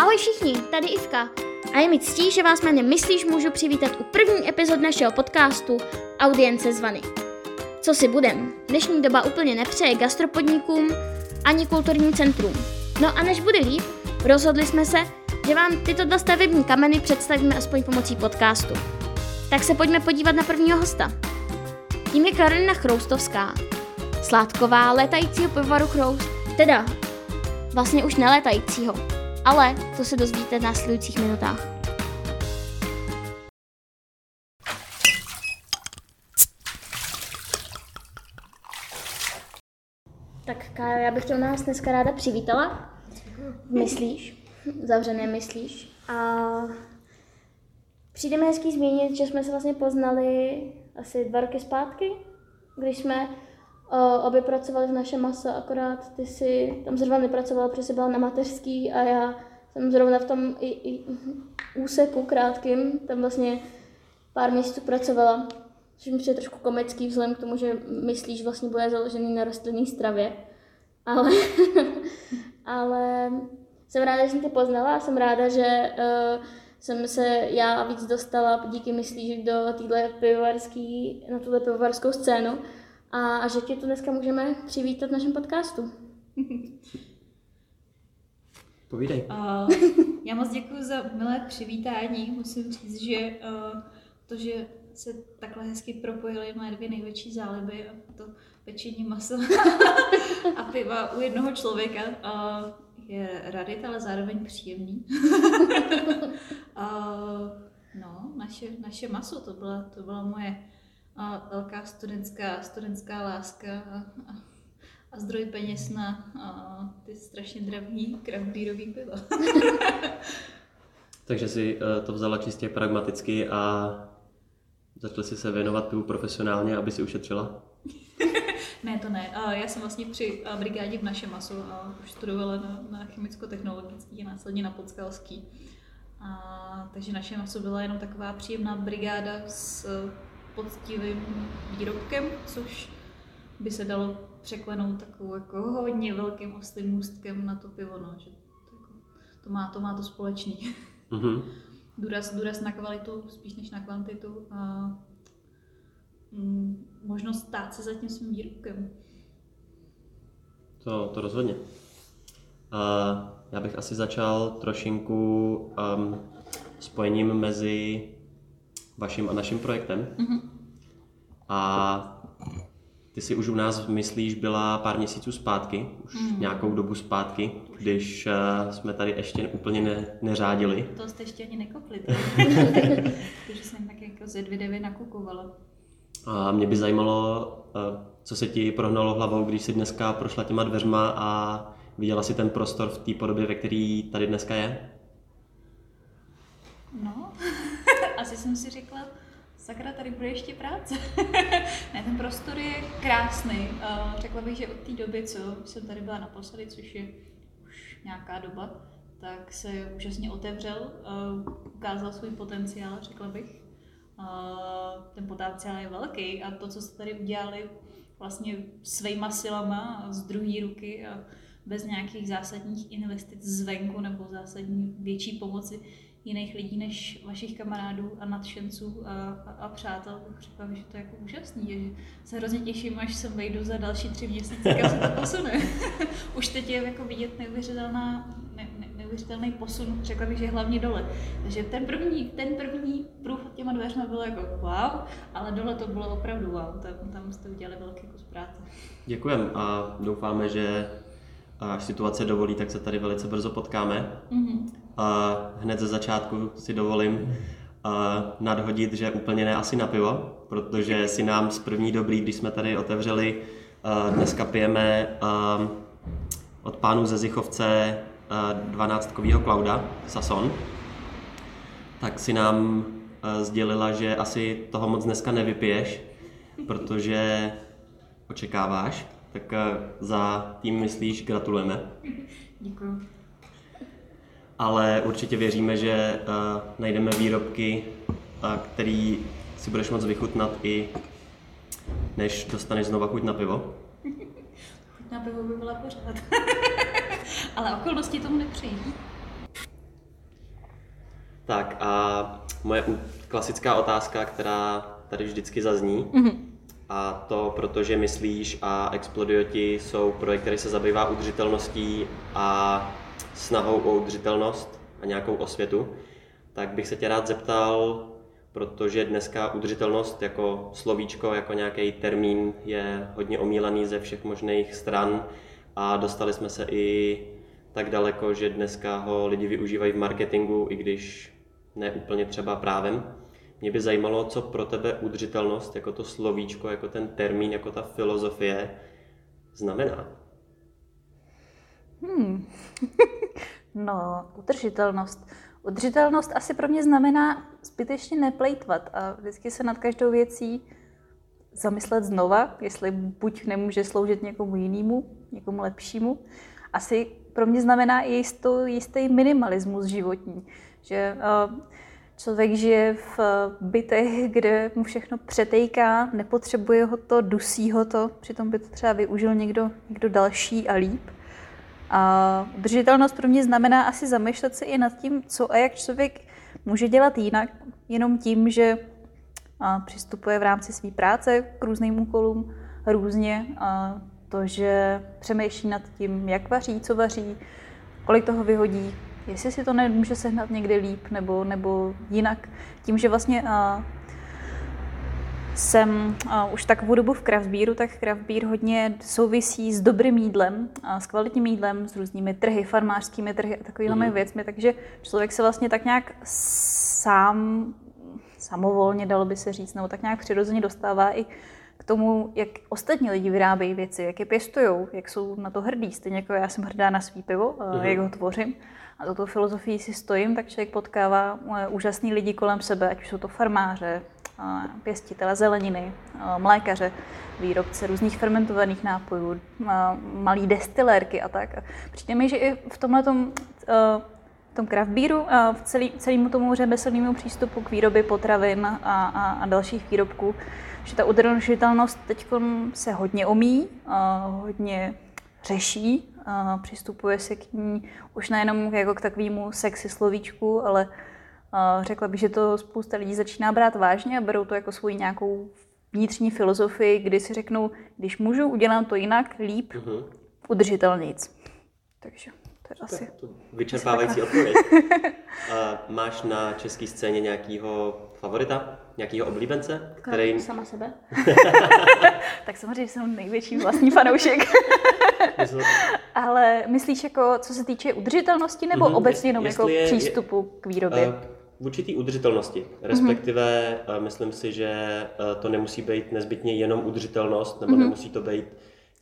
Ahoj všichni, tady Ivka. A je mi ctí, že vás jménem Myslíš můžu přivítat u první epizod našeho podcastu Audience zvany. Co si budem, dnešní doba úplně nepřeje gastropodnikům ani kulturním centrum. No a než bude líp, rozhodli jsme se, že vám tyto dva stavební kameny představíme aspoň pomocí podcastu. Tak se pojďme podívat na prvního hosta. Tím je Karolina Chroustovská, sládková létajícího pivovaru Chroust, teda vlastně už nelétajícího, ale to se dozvíte v následujících minutách. Tak Kájo, já bych tě u nás dneska ráda přivítala. Myslíš? Zavřené myslíš. A přijde mi hezký zmínit, že jsme se vlastně poznali asi dva roky zpátky, když jsme o, obě pracovali v našem maso, akorát ty si tam zrovna nepracovala, protože byla na mateřský a já jsem zrovna v tom i, i úseku krátkým, tam vlastně pár měsíců pracovala, což mi přijde trošku komický vzhledem k tomu, že myslíš vlastně bude založený na rostlinné stravě, ale, ale jsem ráda, že jsem tě poznala a jsem ráda, že uh, jsem se já víc dostala díky myslíš do téhle pivovarský, na tuhle pivovarskou scénu a, a že tě tu dneska můžeme přivítat v našem podcastu. Povídej. Uh, já moc děkuji za milé přivítání. Musím říct, že uh, to, že se takhle hezky propojily moje dvě největší záliby, a to pečení masa a piva u jednoho člověka, uh, je radit, ale zároveň příjemný. uh, no, naše, naše maso, to byla, to byla moje uh, velká studentská, studentská láska a, a, a zdroj peněz na uh, ty strašně dravní craft beerový piva. Takže si uh, to vzala čistě pragmaticky a začala si se věnovat pivu profesionálně, aby si ušetřila? ne, to ne. Já jsem vlastně při brigádě v našem masu už studovala na, na chemicko-technologický a následně na podskalský. A, takže naše maso byla jenom taková příjemná brigáda s poctivým výrobkem, což by se dalo překlenout takovou jako hodně velkým ostrým můstkem na to pivo, no, že to, jako, to, má, to má to společný. Mm-hmm. důraz, důraz na kvalitu spíš než na kvantitu. A, mm, možnost stát se za tím svým výrobkem. To, to rozhodně. Uh, já bych asi začal trošinku um, spojením mezi vaším a naším projektem. Mm-hmm. A ty si už u nás, myslíš, byla pár měsíců zpátky, už mm. nějakou dobu zpátky, když uh, jsme tady ještě úplně ne, neřádili. To jste ještě ani nekopli, protože jsem tak jako ze dvě devy nakukovala. A mě by zajímalo, uh, co se ti prohnalo hlavou, když jsi dneska prošla těma dveřma a viděla si ten prostor v té podobě, ve který tady dneska je? No, asi jsem si řekla, sakra, tady bude ještě práce. ne, ten prostor je krásný. Uh, řekla bych, že od té doby, co jsem tady byla naposledy, což je už nějaká doba, tak se úžasně otevřel, uh, ukázal svůj potenciál, řekla bych. Uh, ten potenciál je velký a to, co jste tady udělali vlastně svýma silama z druhé ruky a bez nějakých zásadních investic zvenku nebo zásadní větší pomoci, jiných lidí než vašich kamarádů a nadšenců a, a, a přátel, tak říkám, že to je jako úžasný, že se hrozně těším, až sem vejdu za další tři měsíce, kam se to posune. Už teď je jako vidět neuvěřitelná, ne, ne, neuvěřitelný posun, řekla bych, že hlavně dole. Takže ten první, ten první průchod těma dveřma byl jako wow, ale dole to bylo opravdu wow, tam, tam jste udělali velký kus práce. Děkujeme a doufáme, že až situace dovolí, tak se tady velice brzo potkáme. Mm-hmm. A hned ze začátku si dovolím a nadhodit, že úplně ne asi na pivo, protože si nám z první dobrý, když jsme tady otevřeli, a dneska pijeme a od pánů ze Zichovce 12-kovýho Klauda, Sason, tak si nám sdělila, že asi toho moc dneska nevypiješ, protože očekáváš, tak za tím myslíš gratulujeme. Děkuji ale určitě věříme, že uh, najdeme výrobky, uh, který si budeš moc vychutnat i než dostaneš znova chuť na pivo. Chuť na pivo by byla pořád. ale okolnosti tomu nepřejí. Tak a moje klasická otázka, která tady vždycky zazní, mm-hmm. A to protože myslíš a Explodioti jsou projekt, který se zabývá udržitelností a snahou o udržitelnost a nějakou osvětu, tak bych se tě rád zeptal, protože dneska udržitelnost jako slovíčko, jako nějaký termín je hodně omílaný ze všech možných stran a dostali jsme se i tak daleko, že dneska ho lidi využívají v marketingu, i když ne úplně třeba právem. Mě by zajímalo, co pro tebe udržitelnost, jako to slovíčko, jako ten termín, jako ta filozofie znamená. Hmm. no, udržitelnost. Udržitelnost asi pro mě znamená zbytečně neplejtvat a vždycky se nad každou věcí zamyslet znova, jestli buď nemůže sloužit někomu jinému, někomu lepšímu. Asi pro mě znamená i jistou, jistý minimalismus životní, že uh, člověk žije v bytech, kde mu všechno přetejká, nepotřebuje ho to, dusí ho to, přitom by to třeba využil někdo, někdo další a líp. A udržitelnost pro mě znamená asi zamýšlet se i nad tím, co a jak člověk může dělat jinak, jenom tím, že přistupuje v rámci své práce k různým úkolům různě. A to, že přemýšlí nad tím, jak vaří, co vaří, kolik toho vyhodí, jestli si to nemůže sehnat někdy líp nebo, nebo jinak. Tím, že vlastně jsem uh, už takovou dobu v craft beeru, tak craft beer hodně souvisí s dobrým jídlem, uh, s kvalitním jídlem, s různými trhy, farmářskými trhy a takovými mm. věcmi, takže člověk se vlastně tak nějak sám, samovolně, dalo by se říct, nebo tak nějak přirozeně dostává i k tomu, jak ostatní lidi vyrábějí věci, jak je pěstují, jak jsou na to hrdí. Stejně jako já jsem hrdá na svý pivo, mm. jak ho tvořím a za tou filozofií si stojím, tak člověk potkává úžasný lidi kolem sebe, ať už jsou to farmáře, pěstitele zeleniny, mlékaře, výrobce různých fermentovaných nápojů, malý destilérky a tak. Přijde mi, že i v tomhle tom, tom craft beeru, v celý, celému tomu řemeslnému přístupu k výrobě potravin a, a, a dalších výrobků, že ta udržitelnost teď se hodně omí, hodně řeší, přistupuje se k ní už nejenom jako k takovému sexy slovíčku, ale Řekla bych, že to spousta lidí začíná brát vážně a berou to jako svoji nějakou vnitřní filozofii, kdy si řeknou, když můžu, udělám to jinak, líp, uh-huh. udržitelnějc. Takže to je asi... To vyčerpávající odpověď. máš na české scéně nějakého favorita, nějakého oblíbence? Který... Sama sebe. tak samozřejmě jsem největší vlastní fanoušek. Ale myslíš jako, co se týče udržitelnosti nebo mm-hmm, obecně jenom jako je, přístupu k výrobě? Uh, v určitý udržitelnosti. Respektive mm-hmm. myslím si, že eh, to nemusí být nezbytně jenom udržitelnost, nebo mm-hmm. nemusí to být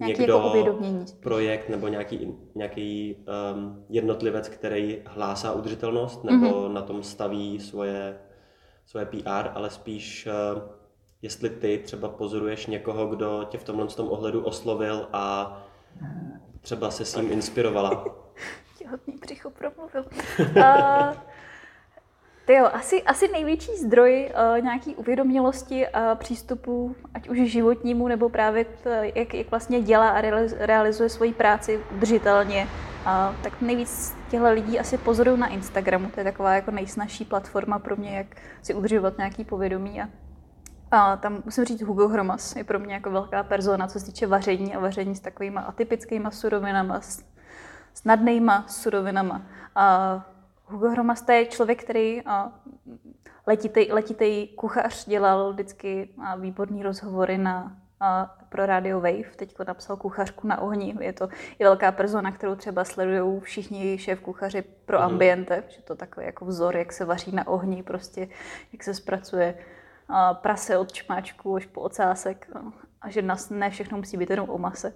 nějaký někdo, jako projekt nebo nějaký, nějaký um, jednotlivec, který hlásá udržitelnost nebo mm-hmm. na tom staví svoje, svoje PR, ale spíš uh, jestli ty třeba pozoruješ někoho, kdo tě v tomhle tom ohledu oslovil a třeba se s ním inspirovala. Těhotný břicho promluvil. uh, jo, asi, asi největší zdroj uh, nějaký uvědomělosti a přístupu, ať už životnímu, nebo právě t, jak, jak vlastně dělá a realizuje svoji práci udržitelně, uh, tak nejvíc těchto lidí asi pozoruju na Instagramu. To je taková jako nejsnažší platforma pro mě, jak si udržovat nějaký povědomí. A, a tam musím říct, Hugo Hromas je pro mě jako velká persona, co se týče vaření a vaření s takovými atypickými surovinama, s, snadnýma surovinama. A Hugo Hromasta je člověk, který letitej, letitej kuchař, dělal vždycky výborný rozhovory na, pro Radio Wave. Teď napsal kuchařku na ohni. Je to i velká persona, kterou třeba sledují všichni šéf kuchaři pro mhm. ambiente, že to takový jako vzor, jak se vaří na ohni, prostě jak se zpracuje prase od čmáčku až po ocásek a že nás ne všechno musí být jenom o mase.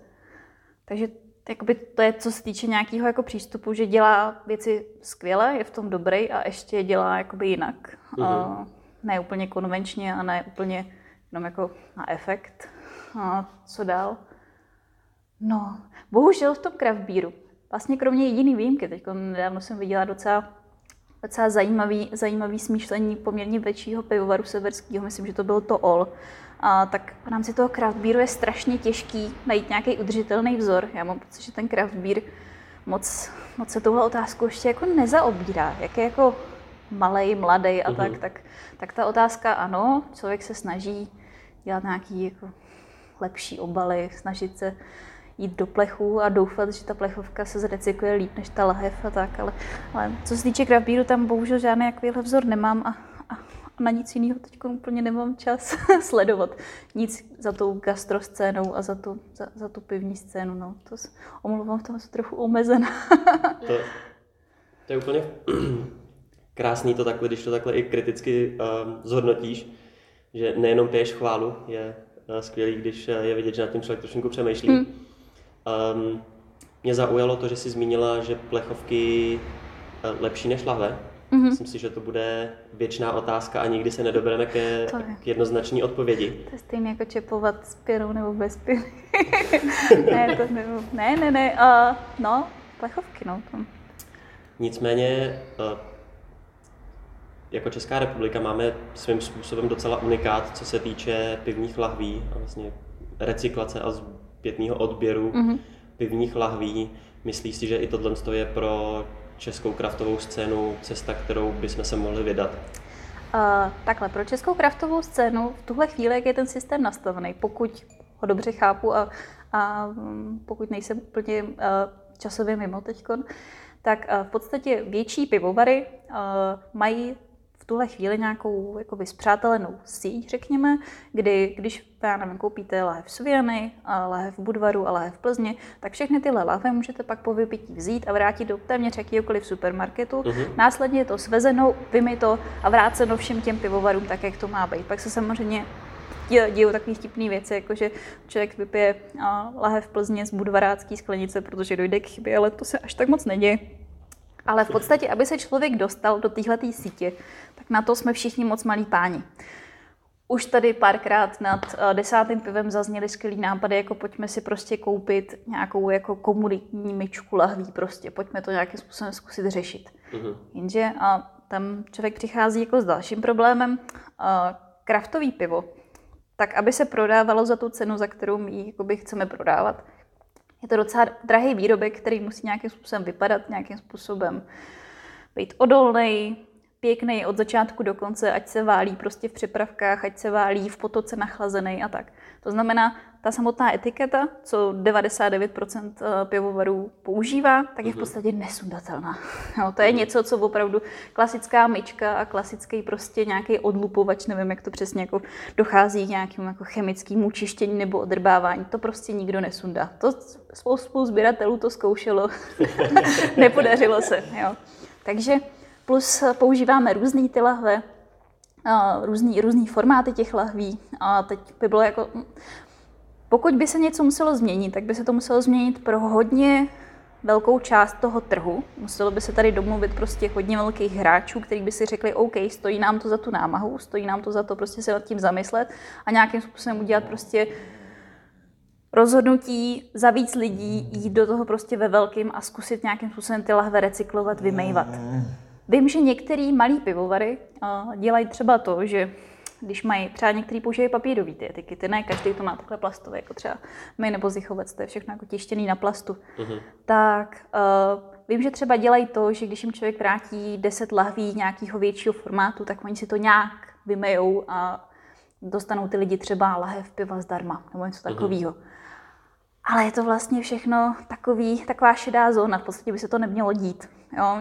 Takže jakoby to je, co se týče nějakého jako přístupu, že dělá věci skvěle, je v tom dobrý a ještě je dělá jakoby jinak. Mm-hmm. Ne úplně konvenčně a ne úplně jenom jako na efekt. A co dál? No, bohužel v tom craft beeru. Vlastně kromě jediný výjimky, teď nedávno jsem viděla docela, docela zajímavý, zajímavý smýšlení poměrně většího pivovaru severského, myslím, že to byl to All, a tak v rámci toho craft beeru je strašně těžký najít nějaký udržitelný vzor. Já mám pocit, že ten craft beer moc, moc se touhle otázku ještě jako nezaobírá. Jak je jako malej, mladý a uh-huh. tak, tak, tak ta otázka ano, člověk se snaží dělat nějaký jako lepší obaly, snažit se jít do plechu a doufat, že ta plechovka se zrecykluje líp než ta lahev a tak, ale, ale co se týče craft beeru, tam bohužel žádný jakýhle vzor nemám a, a, a na nic jiného teď úplně nemám čas sledovat. Nic za tou gastroscénou a za tu, za, za tu pivní scénu, no. To omluvám, v tom jsem trochu omezená. to, to je úplně krásný to takhle, když to takhle i kriticky uh, zhodnotíš, že nejenom piješ chválu, je uh, skvělý, když uh, je vidět, že nad tím člověk trošku přemýšlí. Hmm. Um, mě zaujalo to, že jsi zmínila, že plechovky uh, lepší než lahve. Mm-hmm. Myslím si, že to bude věčná otázka a nikdy se nedobereme ke, k jednoznačné odpovědi. To je stejně jako čepovat s pěnou nebo bez pěny. ne, to ne, ne, ne, ne. Uh, no, plechovky, no. To. Nicméně, uh, jako Česká republika máme svým způsobem docela unikát, co se týče pivních lahví a vlastně recyklace a zpětného odběru mm-hmm. pivních lahví. Myslíš si, že i tohle je pro českou kraftovou scénu cesta, kterou bychom se mohli vydat? Uh, takhle, pro českou kraftovou scénu v tuhle chvíli, jak je ten systém nastavený, pokud ho dobře chápu a, a mm, pokud nejsem úplně uh, časově mimo teďkon, tak uh, v podstatě větší pivovary uh, mají tuhle chvíli nějakou jako vyspřátelenou síť, řekněme, kdy když, já nevím, koupíte lahev Sviany, lahev Budvaru a lahev Plzně, tak všechny tyhle lahve můžete pak po vypití vzít a vrátit do téměř jakýkoliv supermarketu. Uh-huh. Následně je to svezeno, vymyto a vráceno všem těm pivovarům tak, jak to má být. Pak se samozřejmě dějou takové vtipné věci, jako že člověk vypije lahev Plzně z budvarácký sklenice, protože dojde k chybě, ale to se až tak moc neděje. Ale v podstatě, aby se člověk dostal do téhleté sítě, tak na to jsme všichni moc malí páni. Už tady párkrát nad uh, desátým pivem zazněly skvělý nápady, jako pojďme si prostě koupit nějakou jako komunitní myčku lahví prostě, pojďme to nějakým způsobem zkusit řešit. Uh-huh. Jenže a tam člověk přichází jako s dalším problémem. Uh, kraftový pivo, tak aby se prodávalo za tu cenu, za kterou my ji chceme prodávat, je to docela drahý výrobek, který musí nějakým způsobem vypadat, nějakým způsobem být odolný, pěkný od začátku do konce, ať se válí prostě v přepravkách, ať se válí v potoce nachlazený a tak. To znamená, ta samotná etiketa, co 99% eh, pivovarů používá, tak je v mhm. podstatě nesundatelná. Jo, to je mhm. něco, co opravdu klasická myčka a klasický prostě nějaký odlupovač, nevím, jak to přesně jako dochází k nějakému jako chemickému čištění nebo odrbávání. To prostě nikdo nesundá. To spoustu sběratelů to zkoušelo, nepodařilo se. Jo. Takže plus používáme různé ty lahve, různý, různý formáty těch lahví. A teď by bylo jako, pokud by se něco muselo změnit, tak by se to muselo změnit pro hodně velkou část toho trhu. Muselo by se tady domluvit prostě hodně velkých hráčů, kteří by si řekli, OK, stojí nám to za tu námahu, stojí nám to za to prostě se nad tím zamyslet a nějakým způsobem udělat prostě rozhodnutí za víc lidí jít do toho prostě ve velkým a zkusit nějakým způsobem ty lahve recyklovat, vymejvat. Vím, že některé malé pivovary dělají třeba to, že když mají, třeba některý používají papírové ty etikety, ne každý to má takhle plastové, jako třeba my nebo Zichovec, to je všechno jako tištěný na plastu, uh-huh. tak uh, vím, že třeba dělají to, že když jim člověk vrátí 10 lahví nějakého většího formátu, tak oni si to nějak vymejou a dostanou ty lidi třeba lahev piva zdarma nebo něco takového. Uh-huh. Ale je to vlastně všechno takový, taková šedá zóna, v podstatě by se to nemělo dít. Jo,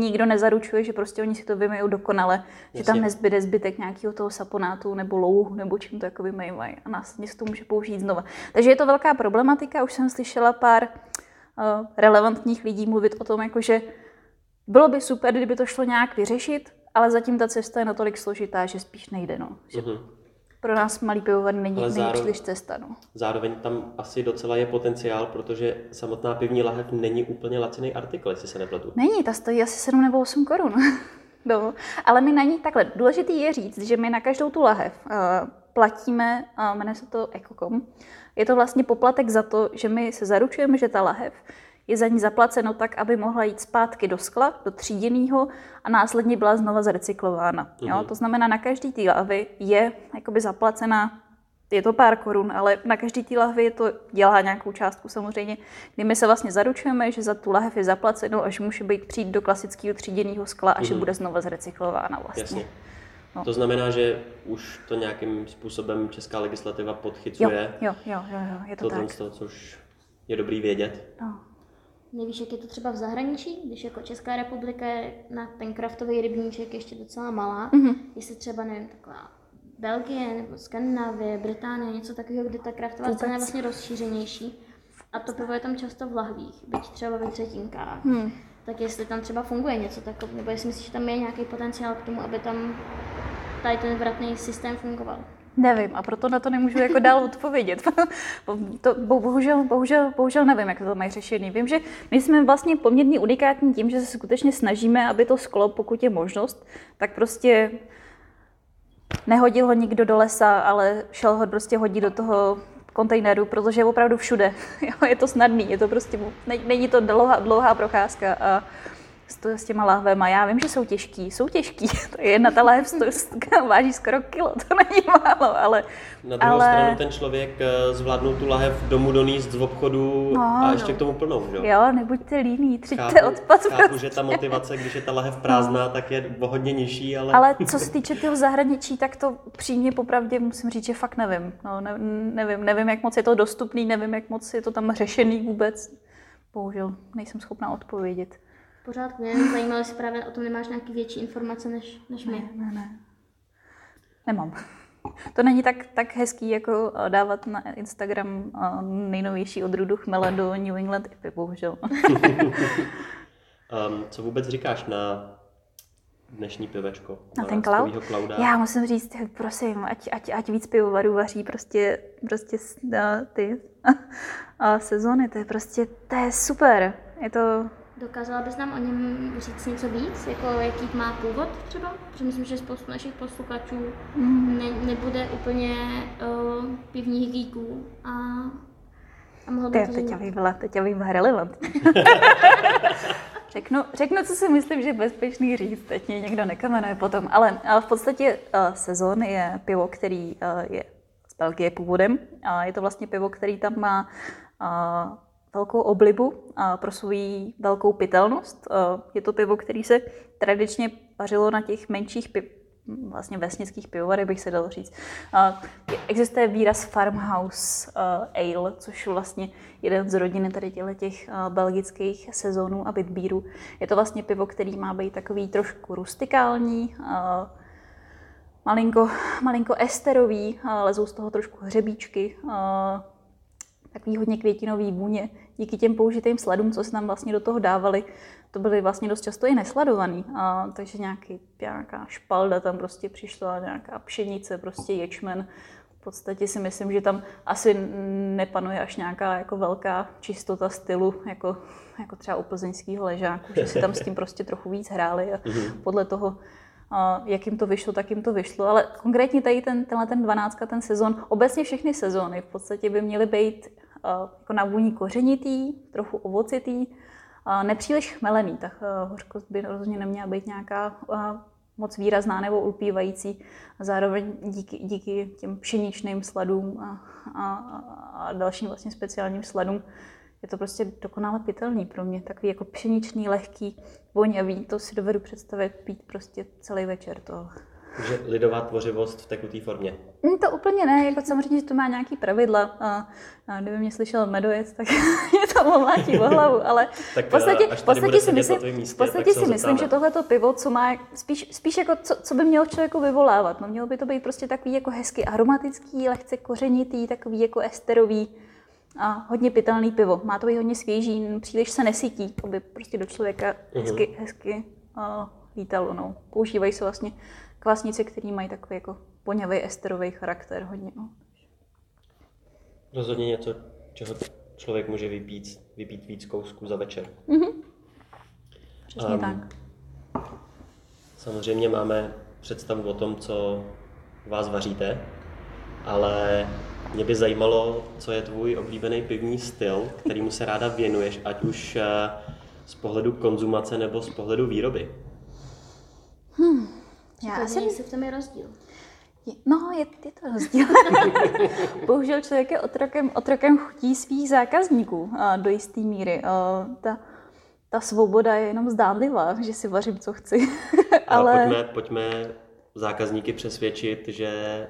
nikdo nezaručuje, že prostě oni si to vymejou dokonale, Jasně. že tam nezbyde zbytek nějakého toho saponátu nebo louhu nebo čím to jako vymejvají a následně se to může použít znova. Takže je to velká problematika, už jsem slyšela pár uh, relevantních lidí mluvit o tom, jako že bylo by super, kdyby to šlo nějak vyřešit, ale zatím ta cesta je natolik složitá, že spíš nejde. No. Uh-huh pro nás malý pivovar není, není zároveň, příliš cesta. No. Zároveň tam asi docela je potenciál, protože samotná pivní lahev není úplně laciný artikl, jestli se nepletu. Není, ta stojí asi 7 nebo 8 korun. no. Ale my na ní takhle, důležitý je říct, že my na každou tu lahev uh, platíme, uh, jmenuje se to Ecocom, je to vlastně poplatek za to, že my se zaručujeme, že ta lahev je za ní zaplaceno tak, aby mohla jít zpátky do skla, do tříděného a následně byla znova zrecyklována. Jo? Mhm. To znamená, na každý té lavy je jakoby zaplacena je to pár korun, ale na každý té lahvi to dělá nějakou částku samozřejmě, kdy my se vlastně zaručujeme, že za tu lahev je zaplaceno a že může být přijít do klasického tříděného skla a mm-hmm. že mhm. bude znova zrecyklována vlastně. Jasně. No. To znamená, že už to nějakým způsobem česká legislativa podchycuje. Jo, jo, jo, jo je to tohle tak. To, což je dobrý vědět. No. Nevíš, jak je to třeba v zahraničí, když jako Česká republika je na ten kraftový rybníček ještě docela malá, mm-hmm. jestli třeba, nevím, taková Belgie nebo Skandinávie, Británie, něco takového, kde ta kraftová cena je vlastně rozšířenější. A to pivo je tam často v lahvích, byť třeba ve třetinkách. Hmm. Tak jestli tam třeba funguje něco takového, nebo jestli myslíš, že tam je nějaký potenciál k tomu, aby tam tady ten vratný systém fungoval. Nevím a proto na to nemůžu jako dál odpovědět. to, bohužel, bohužel, bohužel nevím, jak to mají řešení. Vím, že my jsme vlastně poměrně unikátní tím, že se skutečně snažíme, aby to sklo, pokud je možnost, tak prostě nehodil ho nikdo do lesa, ale šel ho prostě hodit do toho kontejneru, protože je opravdu všude. je to snadný, je to prostě, není to dlouhá, dlouhá procházka a s, s těma lahvema. Já vím, že jsou těžký, jsou těžký. To je jedna ta lahev váží skoro kilo, to není málo, ale... Na druhou ale... stranu ten člověk eh, zvládnul tu lahev domů doníst z obchodu no, a ještě no. k tomu plnou, že? Jo, nebuďte líní, třiďte odpad. Chápu, prostě. že ta motivace, když je ta lahev prázdná, no. tak je hodně nižší, ale... Ale co se týče toho zahraničí, tak to přímě popravdě musím říct, že fakt nevím. No, ne, nevím, nevím, jak moc je to dostupný, nevím, jak moc je to tam řešený vůbec. Bohužel nejsem schopná odpovědět pořádku. Mě zajímalo, jestli právě o tom nemáš nějaký větší informace než, než my. Ne, ne, ne. Nemám. To není tak, tak hezký, jako eh, dávat na Instagram eh, nejnovější odrůdu chmele do New England IPy, bohužel. um, co vůbec říkáš na dnešní pivečko? Na, ten cloud? Já musím říct, prosím, ať, ať, ať víc pivovarů vaří prostě, prostě ty sezóny, to je prostě, to je super. Je to, Dokázala bys nám o něm říct něco víc, jako jaký má původ třeba? Protože myslím, že spoustu našich posluchačů mm. ne, nebude úplně uh, pivních geeků a, a mohlo by to... Teď byla, teď bych byla relevant. řeknu, řeknu, co si myslím, že je bezpečný říct, teď mě někdo nekamenuje potom, ale, ale v podstatě uh, sezon je pivo, který uh, je z Belgie původem a je to vlastně pivo, který tam má uh, velkou oblibu pro svou velkou pitelnost. Je to pivo, který se tradičně pařilo na těch menších piv, vlastně vesnických pivovarech, bych se dalo říct. Existuje výraz farmhouse ale, což je vlastně jeden z rodiny tady těch belgických sezónů a bitbírů. Je to vlastně pivo, který má být takový trošku rustikální, malinko, malinko esterový, lezou z toho trošku hřebíčky, takový hodně květinový vůně. Díky těm použitým sladům, co se tam vlastně do toho dávali, to byly vlastně dost často i nesladovaný. A, takže nějaký, nějaká špalda tam prostě přišla, nějaká pšenice, prostě ječmen. V podstatě si myslím, že tam asi nepanuje až nějaká jako velká čistota stylu, jako, jako třeba u plzeňského ležáku, že si tam s tím prostě trochu víc hráli a mhm. podle toho jak jim to vyšlo, tak jim to vyšlo. Ale konkrétně tady ten, tenhle ten 12, ten sezon, obecně všechny sezóny v podstatě by měly být jako na vůni kořenitý, trochu ovocitý, nepříliš chmelený, tak hořkost by rozhodně neměla být nějaká moc výrazná nebo ulpívající. Zároveň díky, díky těm pšeničným sladům a, a, a dalším vlastně speciálním sladům je to prostě dokonale pitelný pro mě. Takový jako pšeničný, lehký, voňavý, to si dovedu představit pít prostě celý večer to. Takže lidová tvořivost v tekutý formě? Mm, to úplně ne, jako samozřejmě, že to má nějaký pravidla. A, a kdyby mě slyšel medojec, tak je to omlátí o hlavu, ale tak, v podstatě, v podstatě si myslím, místě, v podstatě si myslím že tohleto pivo, co má spíš, spíš jako, co, co by mělo člověku vyvolávat, no mělo by to být prostě takový jako hezky aromatický, lehce kořenitý, takový jako esterový, a hodně pitelný pivo. Má to být hodně svěží, příliš se nesytí, aby prostě do člověka mhm. hezky, hezky uh, lítalo. No. Používají se vlastně kvasnice, které mají takový jako poňavý esterový charakter hodně. No. Rozhodně něco, čeho člověk může vypít, vypít víc kousků za večer. Mm-hmm. Přesně um, tak. Samozřejmě máme představu o tom, co vás vaříte, ale mě by zajímalo, co je tvůj oblíbený pivní styl, kterýmu se ráda věnuješ, ať už eh, z pohledu konzumace nebo z pohledu výroby. Hmm. Já asi... Se v tom je rozdíl. No, je, je to rozdíl. Bohužel člověk je otrokem, otrokem chutí svých zákazníků a do jisté míry. A ta, ta svoboda je jenom zdánlivá, že si vařím, co chci. Ale, Ale pojďme, pojďme zákazníky přesvědčit, že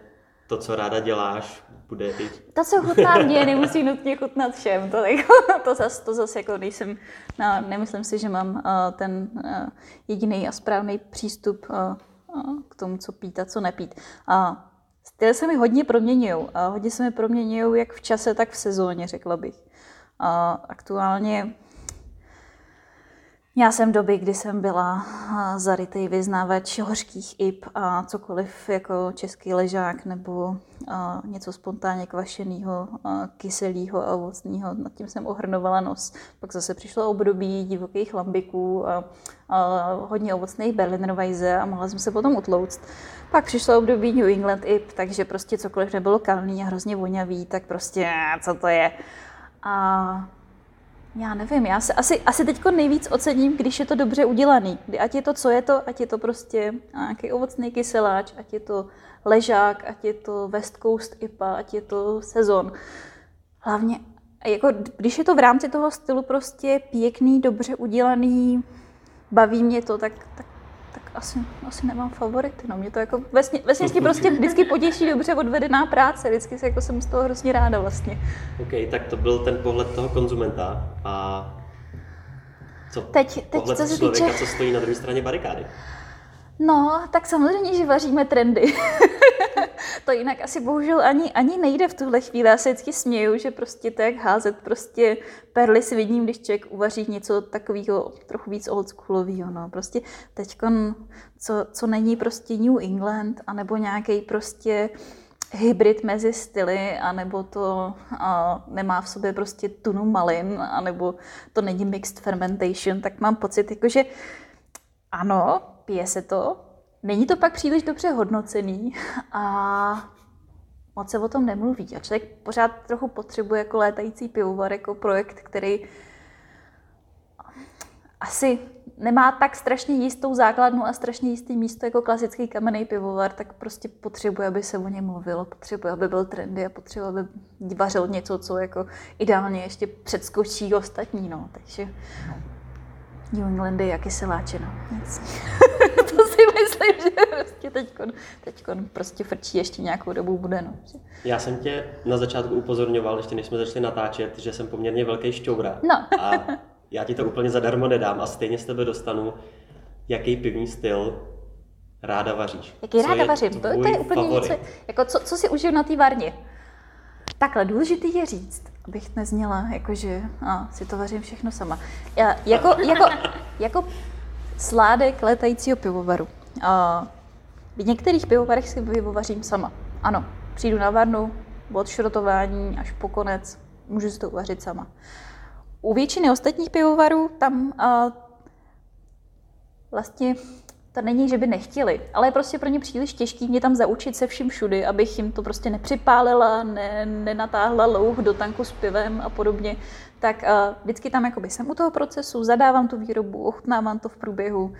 to, co ráda děláš, bude i... To, co chutná mě, nemusí nutně chutnat všem. To, jako, to zase to zas jako nejsem, no, nemyslím si, že mám uh, ten uh, jediný a správný přístup uh, uh, k tomu, co pít a co nepít. Uh, styly se mi hodně proměňují. Uh, hodně se mi proměňují jak v čase, tak v sezóně, řekla bych. Uh, aktuálně já jsem doby, kdy jsem byla zarytý vyznávač hořkých ip a cokoliv jako český ležák nebo něco spontánně kvašeného, kyselého a ovocného. Nad tím jsem ohrnovala nos. Pak zase přišlo období divokých lambiků a, a hodně ovocných Berliner a mohla jsem se potom utlouct. Pak přišlo období New England ip, takže prostě cokoliv nebylo kalný a hrozně vonavý, tak prostě co to je. A já nevím, já se asi, asi teď nejvíc ocením, když je to dobře udělaný. Ať je to, co je to, ať je to prostě nějaký ovocný kyseláč, ať je to ležák, ať je to West Coast IPA, ať je to sezon. Hlavně, jako, když je to v rámci toho stylu prostě pěkný, dobře udělaný, baví mě to, tak, tak asi, asi nemám favority. No. Mě to jako vesně, vesně prostě vždycky potěší dobře odvedená práce. Vždycky se, jako jsem z toho hrozně ráda vlastně. OK, tak to byl ten pohled toho konzumenta. A co teď, teď pohled co se člověka, týče... co stojí na druhé straně barikády? No, tak samozřejmě, že vaříme trendy. to jinak asi bohužel ani, ani nejde v tuhle chvíli. Já se vždycky směju, že prostě to jak házet prostě perly s vidím, když člověk uvaří něco takového trochu víc oldschoolového. No. Prostě teď, co, co není prostě New England, anebo nějaký prostě hybrid mezi styly, anebo to a, nemá v sobě prostě tunu malin, anebo to není mixed fermentation, tak mám pocit, jako, že ano, pije se to, není to pak příliš dobře hodnocený a moc se o tom nemluví. A člověk pořád trochu potřebuje jako létající pivovar, jako projekt, který asi nemá tak strašně jistou základnu a strašně jistý místo jako klasický kamenný pivovar, tak prostě potřebuje, aby se o něm mluvilo, potřebuje, aby byl trendy a potřebuje, aby vařil něco, co jako ideálně ještě předskočí ostatní. No. Takže New Englandy jak kyseláče, no. to si myslím, že prostě teďkon, teďkon prostě frčí ještě nějakou dobu bude, no. Já jsem tě na začátku upozorňoval, ještě než jsme začali natáčet, že jsem poměrně velký šťoura. No. a já ti to úplně zadarmo nedám a stejně z tebe dostanu, jaký pivní styl ráda vaříš. Jaký co ráda vařím, to, to je úplně favorit? něco, jako co, co si užiju na té varně. Takhle, důležitý je říct, abych nezněla, jakože a, si to vařím všechno sama. Já, jako, jako, jako sládek letajícího pivovaru. A, v některých pivovarech si pivo vařím sama. Ano, přijdu na varnu, od šrotování až po konec, můžu si to uvařit sama. U většiny ostatních pivovarů tam a, vlastně to není, že by nechtěli, ale je prostě pro ně příliš těžký mě tam zaučit se vším všudy, abych jim to prostě nepřipálila, ne, nenatáhla louh do tanku s pivem a podobně. Tak uh, vždycky tam jakoby jsem u toho procesu, zadávám tu výrobu, ochutnávám to v průběhu,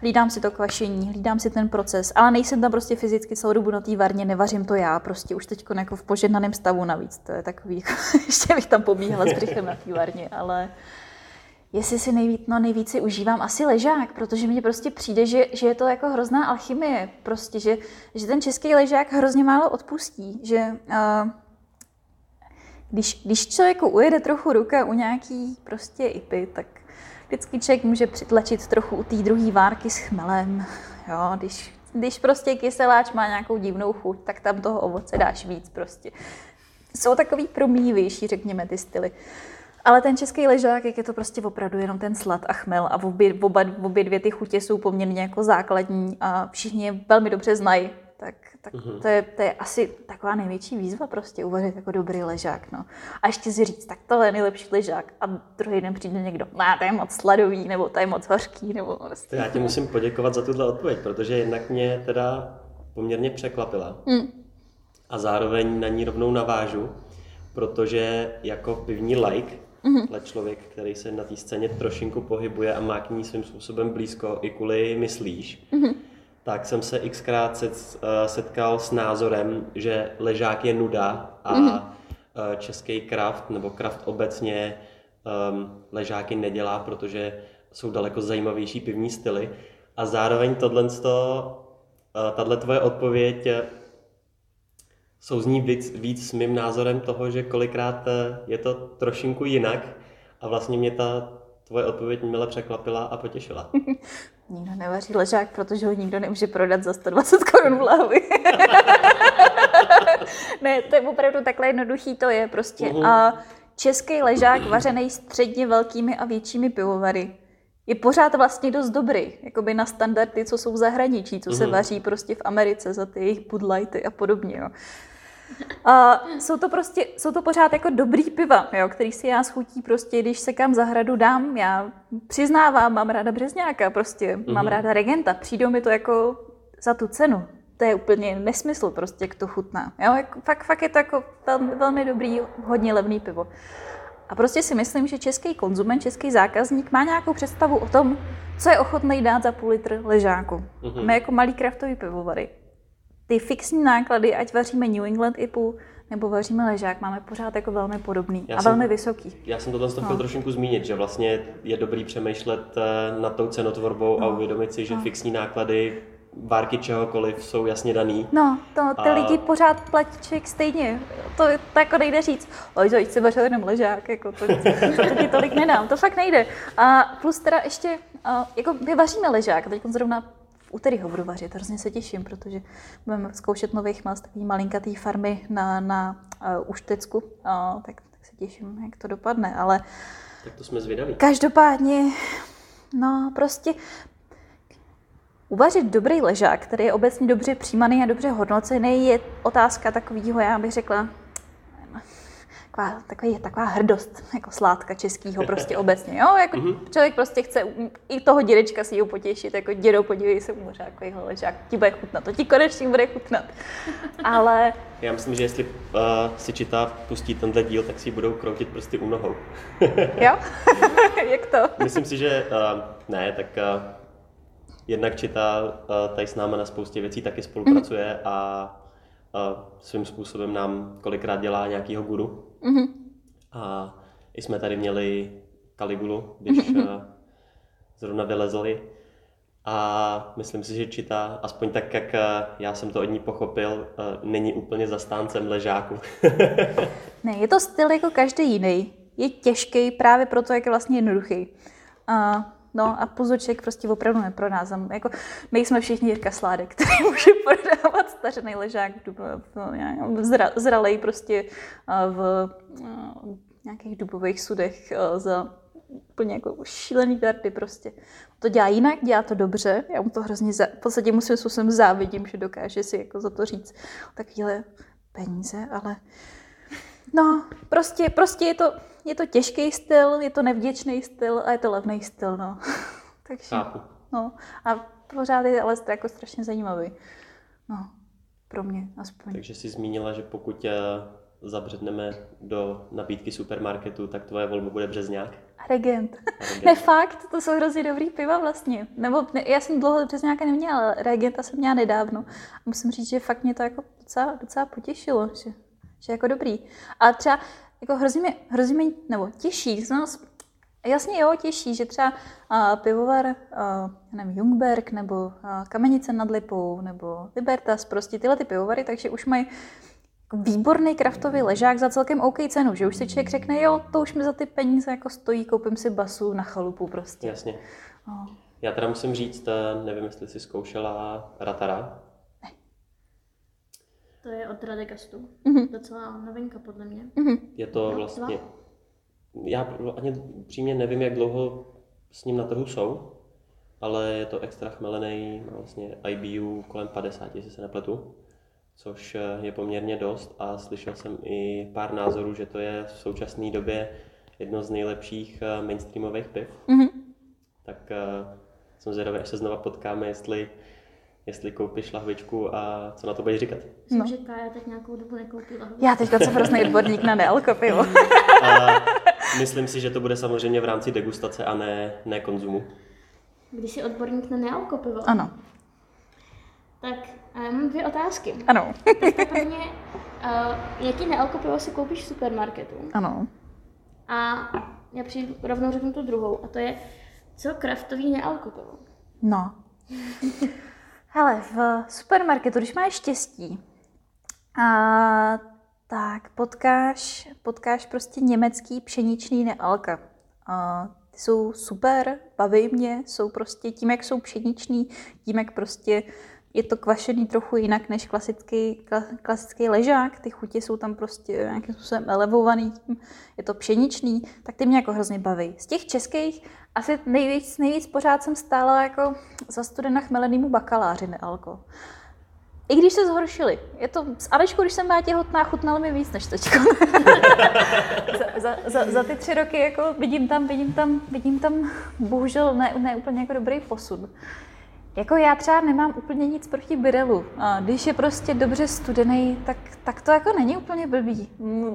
hlídám si to kvašení, hlídám si ten proces, ale nejsem tam prostě fyzicky celou dobu na té varně, nevařím to já, prostě už teď jako v požehnaném stavu navíc, to je takový, jako, ještě bych tam pobíhala s na té varně, ale jestli si nejvíc, no nejvíce užívám asi ležák, protože mně prostě přijde, že, že je to jako hrozná alchymie, prostě, že, že ten český ležák hrozně málo odpustí, že uh, když, když člověku ujede trochu ruka u nějaký prostě ipy, tak vždycky člověk může přitlačit trochu u té druhé várky s chmelem, jo, když, když prostě kyseláč má nějakou divnou chuť, tak tam toho ovoce dáš víc prostě. Jsou takový promíjivější, řekněme, ty styly. Uh, ale ten český ležák, jak je to prostě opravdu jenom ten slad a chmel a obě, oba, obě dvě ty chutě jsou poměrně jako základní a všichni je velmi dobře znají, tak, tak uh-huh. to, je, to je asi taková největší výzva prostě uvařit jako dobrý ležák. No. A ještě si říct, tak tohle je nejlepší ležák a druhý den přijde někdo, no to je moc sladový, nebo to je moc hořký, nebo prostě. Já ti musím poděkovat za tuhle odpověď, protože jednak mě teda poměrně překvapila. Hmm. A zároveň na ní rovnou navážu, protože jako pivní like mm-hmm. člověk, který se na té scéně trošinku pohybuje a má k ní svým způsobem blízko i kvůli myslíš, mm-hmm. tak jsem se xkrát set, eh, setkal s názorem, že ležák je nuda a mm-hmm. český kraft nebo kraft obecně um, ležáky nedělá, protože jsou daleko zajímavější pivní styly. A zároveň tohle, tahle tvoje odpověď souzní víc, víc s mým názorem toho, že kolikrát je to trošinku jinak a vlastně mě ta tvoje odpověď mile překvapila a potěšila. nikdo nevaří ležák, protože ho nikdo nemůže prodat za 120 korun v lahvi. ne, to je opravdu takhle jednoduchý to je prostě. Uh-huh. A český ležák vařený středně velkými a většími pivovary je pořád vlastně dost dobrý, jakoby na standardy, co jsou v zahraničí, co se vaří prostě v Americe za ty jejich Bud Lighty a podobně. Jo. A jsou to prostě, jsou to pořád jako dobrý piva, jo, který si já schutí prostě, když se kam zahradu dám, já přiznávám, mám ráda Březňáka prostě, mm-hmm. mám mhm. ráda Regenta, přijdou mi to jako za tu cenu. To je úplně nesmysl prostě, jak to chutná. Jo, jako, fakt, fakt je to jako velmi, velmi dobrý, hodně levný pivo. A prostě si myslím, že český konzument, český zákazník má nějakou představu o tom, co je ochotný dát za půl litr ležáku. Mm-hmm. My jako malý kraftový pivovary ty fixní náklady, ať vaříme New England IPu, nebo vaříme ležák, máme pořád jako velmi podobný já a jsem, velmi vysoký. Já jsem to tam chtěl no. trošku zmínit, že vlastně je dobrý přemýšlet eh, nad tou cenotvorbou no. a uvědomit si, že no. fixní náklady várky čehokoliv jsou jasně daný. No, to ty a... lidi pořád platí člověk stejně. To, to jako nejde říct, oj, to si vařil jenom ležák, jako to, to ti tolik nedám. To fakt nejde. A plus teda ještě, jako my vaříme ležák, teď zrovna úterý ho budu vařit, hrozně se těším, protože budeme zkoušet nový chmel z takový malinkatý farmy na, na uh, Uštecku, uh, tak, tak se těším, jak to dopadne, ale... Tak to jsme zvědaví. Každopádně, no prostě Uvařit dobrý ležák, který je obecně dobře přijímaný a dobře hodnocený, je otázka takového, já bych řekla, taková, takový, taková hrdost, jako sládka českýho prostě obecně, jo, jako mm-hmm. člověk prostě chce i toho dědečka si ho potěšit, jako dědo, podívej se u moře, jako jeho ležák, ti bude chutnat, to ti konečně bude chutnat, ale... Já myslím, že jestli uh, si čitá pustí tenhle díl, tak si budou kroutit prostě u nohou. jo? Jak to? myslím si, že uh, ne, tak uh, jednak čitá uh, tady s náma na spoustě věcí taky spolupracuje mm-hmm. a a svým způsobem nám kolikrát dělá nějakýho guru. Mm-hmm. A i jsme tady měli Kaligulu, když mm-hmm. zrovna vylezli. A myslím si, že čita, aspoň tak, jak eh, já jsem to od ní pochopil, eh, není úplně zastáncem ležáku. ne, je to styl jako každý jiný. Je těžký právě proto, jak je vlastně jednoduchý. A No a puzoček prostě opravdu nepro nás. Jako, my jsme všichni Jirka Sládek, který může prodávat stařený ležák zralej prostě v, v nějakých dubových sudech za úplně jako šílený dardy prostě. To dělá jinak, dělá to dobře, já mu to hrozně, za, v podstatě musím způsobem závidím, že dokáže si jako za to říct takovéhle peníze, ale no, prostě, prostě je to, je to těžký styl, je to nevděčný styl a je to levný styl, no. Takže, Chápu. no. A pořád je ale jako strašně zajímavý. No, pro mě aspoň. Takže jsi zmínila, že pokud zabředneme do nabídky supermarketu, tak tvoje volba bude Březňák? Regent. Regent. Ne, fakt, to jsou hrozně dobrý piva vlastně. Nebo ne, já jsem dlouho Březňáka neměla, ale Regenta jsem měla nedávno. A musím říct, že fakt mě to jako docela, docela potěšilo, že, že jako dobrý. A třeba jako hrozně mě, hrozně mě nebo těší, no, jasně jo, těší, že třeba uh, pivovar, uh, nevím, Jungberg, nebo uh, Kamenice nad Lipou, nebo Libertas, prostě tyhle ty pivovary, takže už mají výborný kraftový ležák za celkem OK cenu, že už si člověk řekne, jo, to už mi za ty peníze jako stojí, koupím si basu na chalupu prostě. Jasně. No. Já teda musím říct, nevím, jestli jsi zkoušela Ratara, to je od Radegastu. Mm-hmm. Docela novinka podle mě. Mm-hmm. Je to vlastně... Já ani přímě nevím, jak dlouho s ním na trhu jsou, ale je to extra chmelený, vlastně IBU kolem 50, jestli se nepletu, což je poměrně dost a slyšel jsem i pár názorů, že to je v současné době jedno z nejlepších eh, mainstreamových piv. Mm-hmm. Tak uh, jsem zvědavý, až se znova potkáme, jestli jestli koupíš lahvičku a co na to budeš říkat. Myslím, no. že Kája teď nějakou dobu nekoupí lahvičku. Já teď jsem hrozný odborník na nealko pivo. a myslím si, že to bude samozřejmě v rámci degustace a ne, ne konzumu. Když jsi odborník na nealko pivo? Ano. Tak já mám dvě otázky. Ano. Tak prvně, uh, jaký nealkopivo si koupíš v supermarketu? ano. A já přijdu, rovnou řeknu tu druhou, a to je, co kraftový nealkopivo? No. Hele, v supermarketu, když máš štěstí, a, tak potkáš, potkáš prostě německý pšeničný nealka. A, ty jsou super, baví mě, jsou prostě tím, jak jsou pšeniční, tím, jak prostě je to kvašený trochu jinak než klasický, kla- klasický ležák, ty chutě jsou tam prostě nějakým způsobem elevovaný, je to pšeničný, tak ty mě jako hrozně baví. Z těch českých asi nejvíc, nejvíc pořád jsem stála jako za studena chmelenýmu bakaláři nealko. I když se zhoršili. Je to, s Alečkou, když jsem byla těhotná, chutnalo mi víc než teďko. za, za, za, za, ty tři roky jako vidím tam, vidím tam, vidím tam bohužel ne, ne úplně jako dobrý posun. Jako já třeba nemám úplně nic proti Birelu. Když je prostě dobře studený, tak, tak to jako není úplně blbý.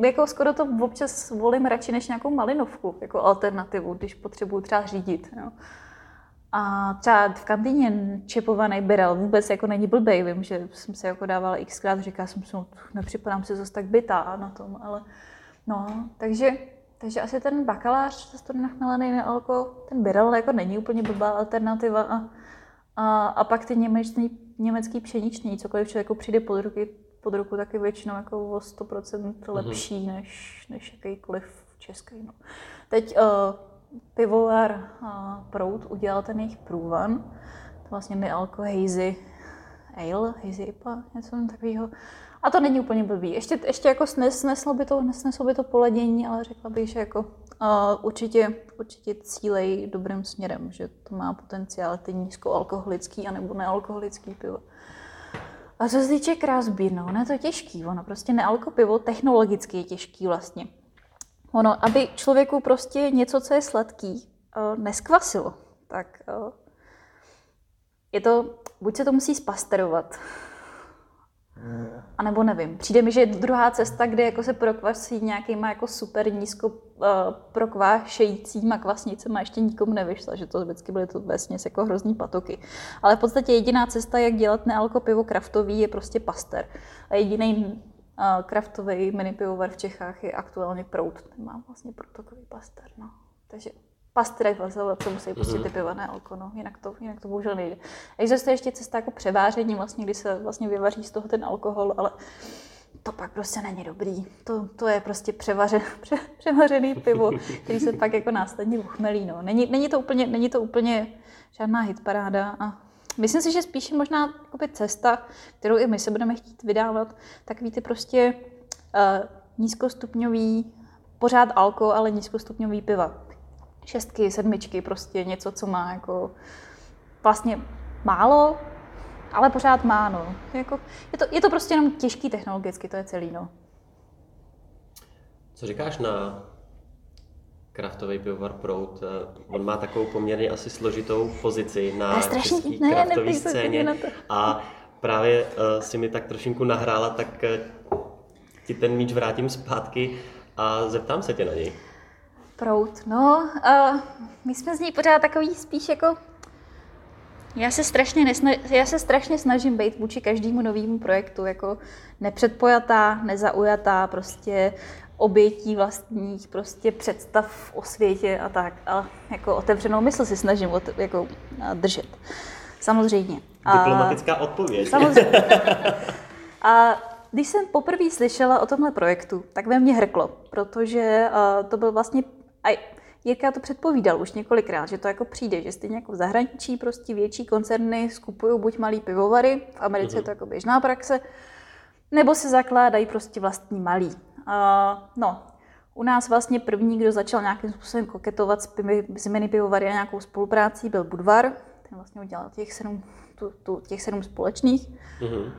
Jako skoro to občas volím radši než nějakou malinovku, jako alternativu, když potřebuju třeba řídit. Jo. A třeba v kantýně čepovaný Birel vůbec jako není blbej. Vím, že jsem se jako dávala xkrát, říká jsem si, no, nepřipadám si zase tak bytá na tom, ale no, takže, takže asi ten bakalář ze studená chmelený nealko, ten Birel jako není úplně blbá alternativa a a, a pak ty němečný, německý pšeničný, cokoliv člověku přijde pod, ruky, pod ruku, tak je většinou jako o 100% lepší než, než jakýkoliv český. No. Teď uh, pivovar uh, Prout udělal ten jejich průvan, to vlastně nealko hazy ale, hazy IPA, něco takového. A to není úplně blbý. Ještě, ještě jako snes, sneslo, by to, sneslo by to poledění, ale řekla bych, že jako uh, určitě, určitě cílej dobrým směrem, že to má potenciál ty nízkoalkoholický anebo nealkoholický pivo. A co se týče beer, no, ono je to těžký, ono prostě nealko pivo technologicky je těžký vlastně. Ono, aby člověku prostě něco, co je sladký, uh, neskvasilo, tak uh, je to, buď se to musí spasterovat, a nebo nevím, přijde mi, že je druhá cesta, kde jako se prokvasí nějakýma jako super nízko uh, prokvášejícíma kvasnicema ještě nikomu nevyšla, že to vždycky byly to vesměs jako hrozný patoky. Ale v podstatě jediná cesta, jak dělat nealko pivo kraftový, je prostě paster. A jediný uh, kraftový mini pivovar v Čechách je aktuálně Prout. Ten má vlastně protokový paster, no. Takže pasteurizace musí pustit ty piva, ne alko, no. jinak, to, jinak to bohužel nejde. Existuje ještě cesta jako převáření, vlastně, kdy se vlastně vyvaří z toho ten alkohol, ale to pak prostě není dobrý. To, to je prostě převaře, pře, převařený pivo, který se pak jako následně uchmelí. No. Není, není, to úplně, není to úplně žádná hitparáda a myslím si, že spíše možná jakoby cesta, kterou i my se budeme chtít vydávat, takový ty prostě uh, nízkostupňový, pořád alko, ale nízkostupňový piva šestky, sedmičky, prostě něco, co má jako vlastně málo, ale pořád má, no. Jako, je, to, je to prostě jenom těžký technologicky, to je celý, no. Co říkáš na kraftový pivovar Prout? Eh, On má takovou poměrně asi složitou pozici na divné, kraftové scéně na to. a právě uh, si mi tak trošinku nahrála, tak uh, ti ten míč vrátím zpátky a zeptám se tě na něj. Prout, no, uh, my jsme z ní pořád takový spíš jako... Já se, strašně nesna... já se strašně snažím být vůči každému novému projektu jako nepředpojatá, nezaujatá, prostě obětí vlastních prostě představ o světě a tak. A jako otevřenou mysl si snažím ot, jako, držet. Samozřejmě. A- Diplomatická odpověď. Samozřejmě. A když jsem poprvé slyšela o tomhle projektu, tak ve mně hrklo, protože to byl vlastně, a Jirka to předpovídal už několikrát, že to jako přijde, že stejně jako v zahraničí prostě větší koncerny skupují buď malý pivovary, v Americe je to jako běžná praxe, nebo se zakládají prostě vlastní malý. Uh, no, u nás vlastně první, kdo začal nějakým způsobem koketovat s, pivi, s mini pivovary a nějakou spoluprácí, byl Budvar. Ten vlastně udělal těch sedm, tu, tu, těch sedm společných. Mhm.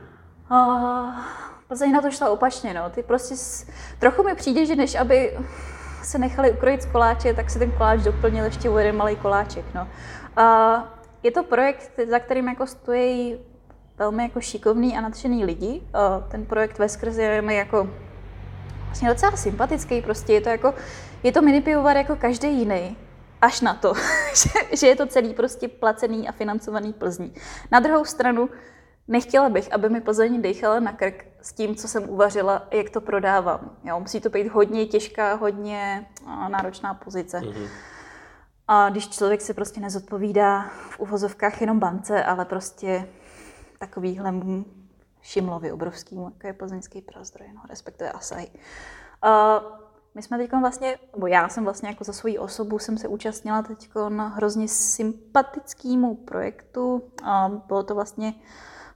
A Plzeň na to šla opačně, no. Ty prostě s... trochu mi přijde, že než aby se nechali ukrojit z koláče, tak se ten koláč doplnil ještě o jeden malý koláček, no. A je to projekt, za kterým jako stojí velmi jako šikovný a nadšený lidi. A ten projekt ve skrze je jako vlastně docela sympatický, prostě je to jako, je to mini pivovar jako každý jiný, až na to, že, že je to celý prostě placený a financovaný Plzní. Na druhou stranu nechtěla bych, aby mi Plzeň dechala na krk s tím, co jsem uvařila, jak to prodávám. Jo, musí to být hodně těžká, hodně náročná pozice. Mm-hmm. A když člověk se prostě nezodpovídá v uvozovkách jenom bance, ale prostě takovýhle šimlovi obrovským, jako je plzeňský prozdroj, no, respektive Asaj. Uh, my jsme teď vlastně, nebo já jsem vlastně jako za svoji osobu jsem se účastnila teď na hrozně sympatickému projektu. Uh, bylo to vlastně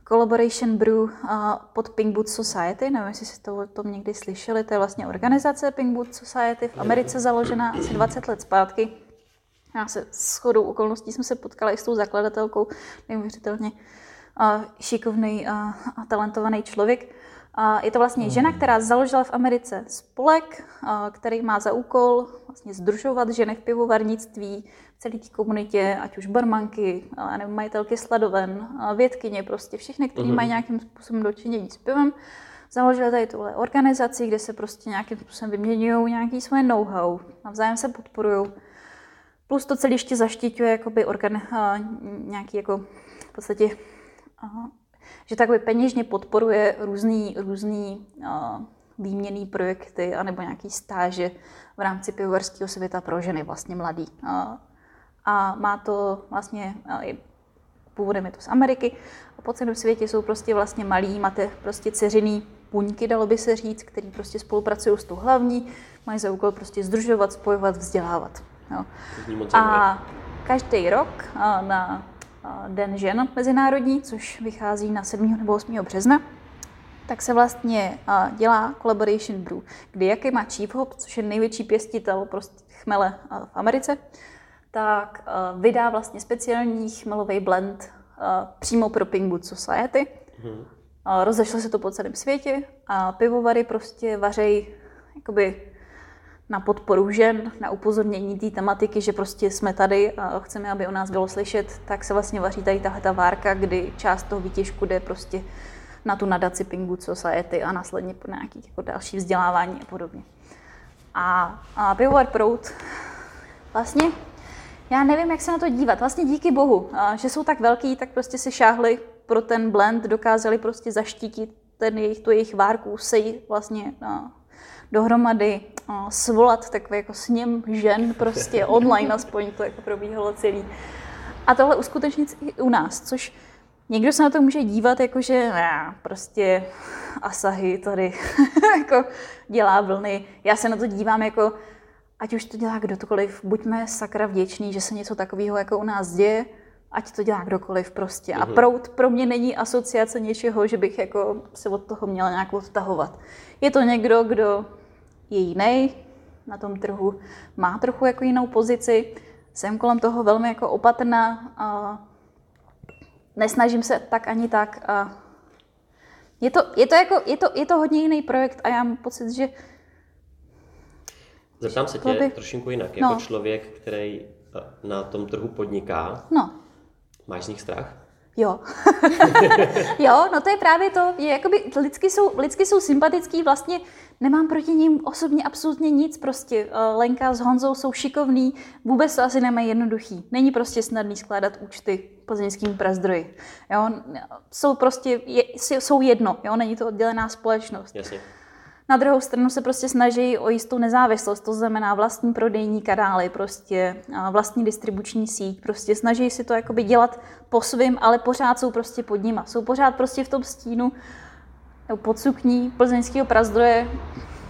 Collaboration Brew uh, pod Pink Boot Society, nevím, jestli jste to o tom někdy slyšeli, to je vlastně organizace Pink Boot Society v Americe založená asi 20 let zpátky. Já se s chodou okolností jsme se potkala i s tou zakladatelkou, neuvěřitelně šikovný a talentovaný člověk. Je to vlastně žena, která založila v Americe spolek, který má za úkol vlastně združovat ženy v pivovarnictví celé té komunitě, ať už barmanky, nebo majitelky sladoven, vědkyně, prostě všechny, kteří uh-huh. mají nějakým způsobem dočinění s pivem. Založili tady tuhle organizaci, kde se prostě nějakým způsobem vyměňují nějaký svoje know-how, navzájem se podporují. Plus to celé ještě zaštiťuje jakoby organ, nějaký jako v podstatě Aha. Že takhle peněžně podporuje různý, různý uh, výměný projekty anebo nějaký stáže v rámci pivovarského světa pro ženy, vlastně mladý. Uh, a má to vlastně, uh, původem je to z Ameriky, a po celém světě jsou prostě vlastně malí, máte prostě ceřiný puňky, dalo by se říct, který prostě spolupracují s tou hlavní, mají za úkol prostě združovat, spojovat, vzdělávat. Jo. A každý rok na Den žen mezinárodní, což vychází na 7. nebo 8. března, tak se vlastně dělá Collaboration Brew, kdy jaký má Chief Hop, což je největší pěstitel prostě chmele v Americe, tak vydá vlastně speciální chmelový blend přímo pro Pink Boot Society. Hmm. Rozešlo se to po celém světě a pivovary prostě vařej jakoby na podporu žen, na upozornění té tematiky, že prostě jsme tady a chceme, aby o nás bylo slyšet, tak se vlastně vaří tady tahle ta várka, kdy část toho výtěžku jde prostě na tu nadaci Pink Boot Society a následně po nějaký jako další vzdělávání a podobně. A, a pivovar Prout, vlastně já nevím, jak se na to dívat. Vlastně díky bohu, že jsou tak velký, tak prostě si šáhli pro ten blend, dokázali prostě zaštítit ten jejich, tu jejich várku, sej vlastně dohromady svolat takový jako sněm žen prostě online aspoň to jako probíhalo celý. A tohle uskutečnit i u nás, což někdo se na to může dívat jako, že ne, prostě Asahi tady jako dělá vlny. Já se na to dívám jako, ať už to dělá kdokoliv, buďme sakra vděční, že se něco takového jako u nás děje, ať to dělá kdokoliv prostě. A mhm. prout pro mě není asociace něčeho, že bych jako se od toho měla nějak odtahovat. Je to někdo, kdo je jiný na tom trhu, má trochu jako jinou pozici. Jsem kolem toho velmi jako opatrná a nesnažím se tak ani tak. A je, to, je, to jako, je, to, je to hodně jiný projekt a já mám pocit, že Zeptám se tě by... trošinku jinak. No. Jako člověk, který eh, na tom trhu podniká, no. máš z nich strach? Jo. jo, no to je právě to, je jakoby, lidsky jsou, lidsky jsou sympatický, vlastně nemám proti ním osobně absolutně nic, prostě eh, Lenka s Honzou jsou šikovní, vůbec to asi nemají jednoduchý. Není prostě snadný skládat účty plzeňským prazdroji. Jo? Jsou prostě, je, jsou jedno, jo? není to oddělená společnost. Jasně. Na druhou stranu se prostě snaží o jistou nezávislost, to znamená vlastní prodejní kanály, prostě vlastní distribuční síť, prostě snaží si to jakoby dělat po svým, ale pořád jsou prostě pod nima. Jsou pořád prostě v tom stínu pod sukní plzeňského prazdroje.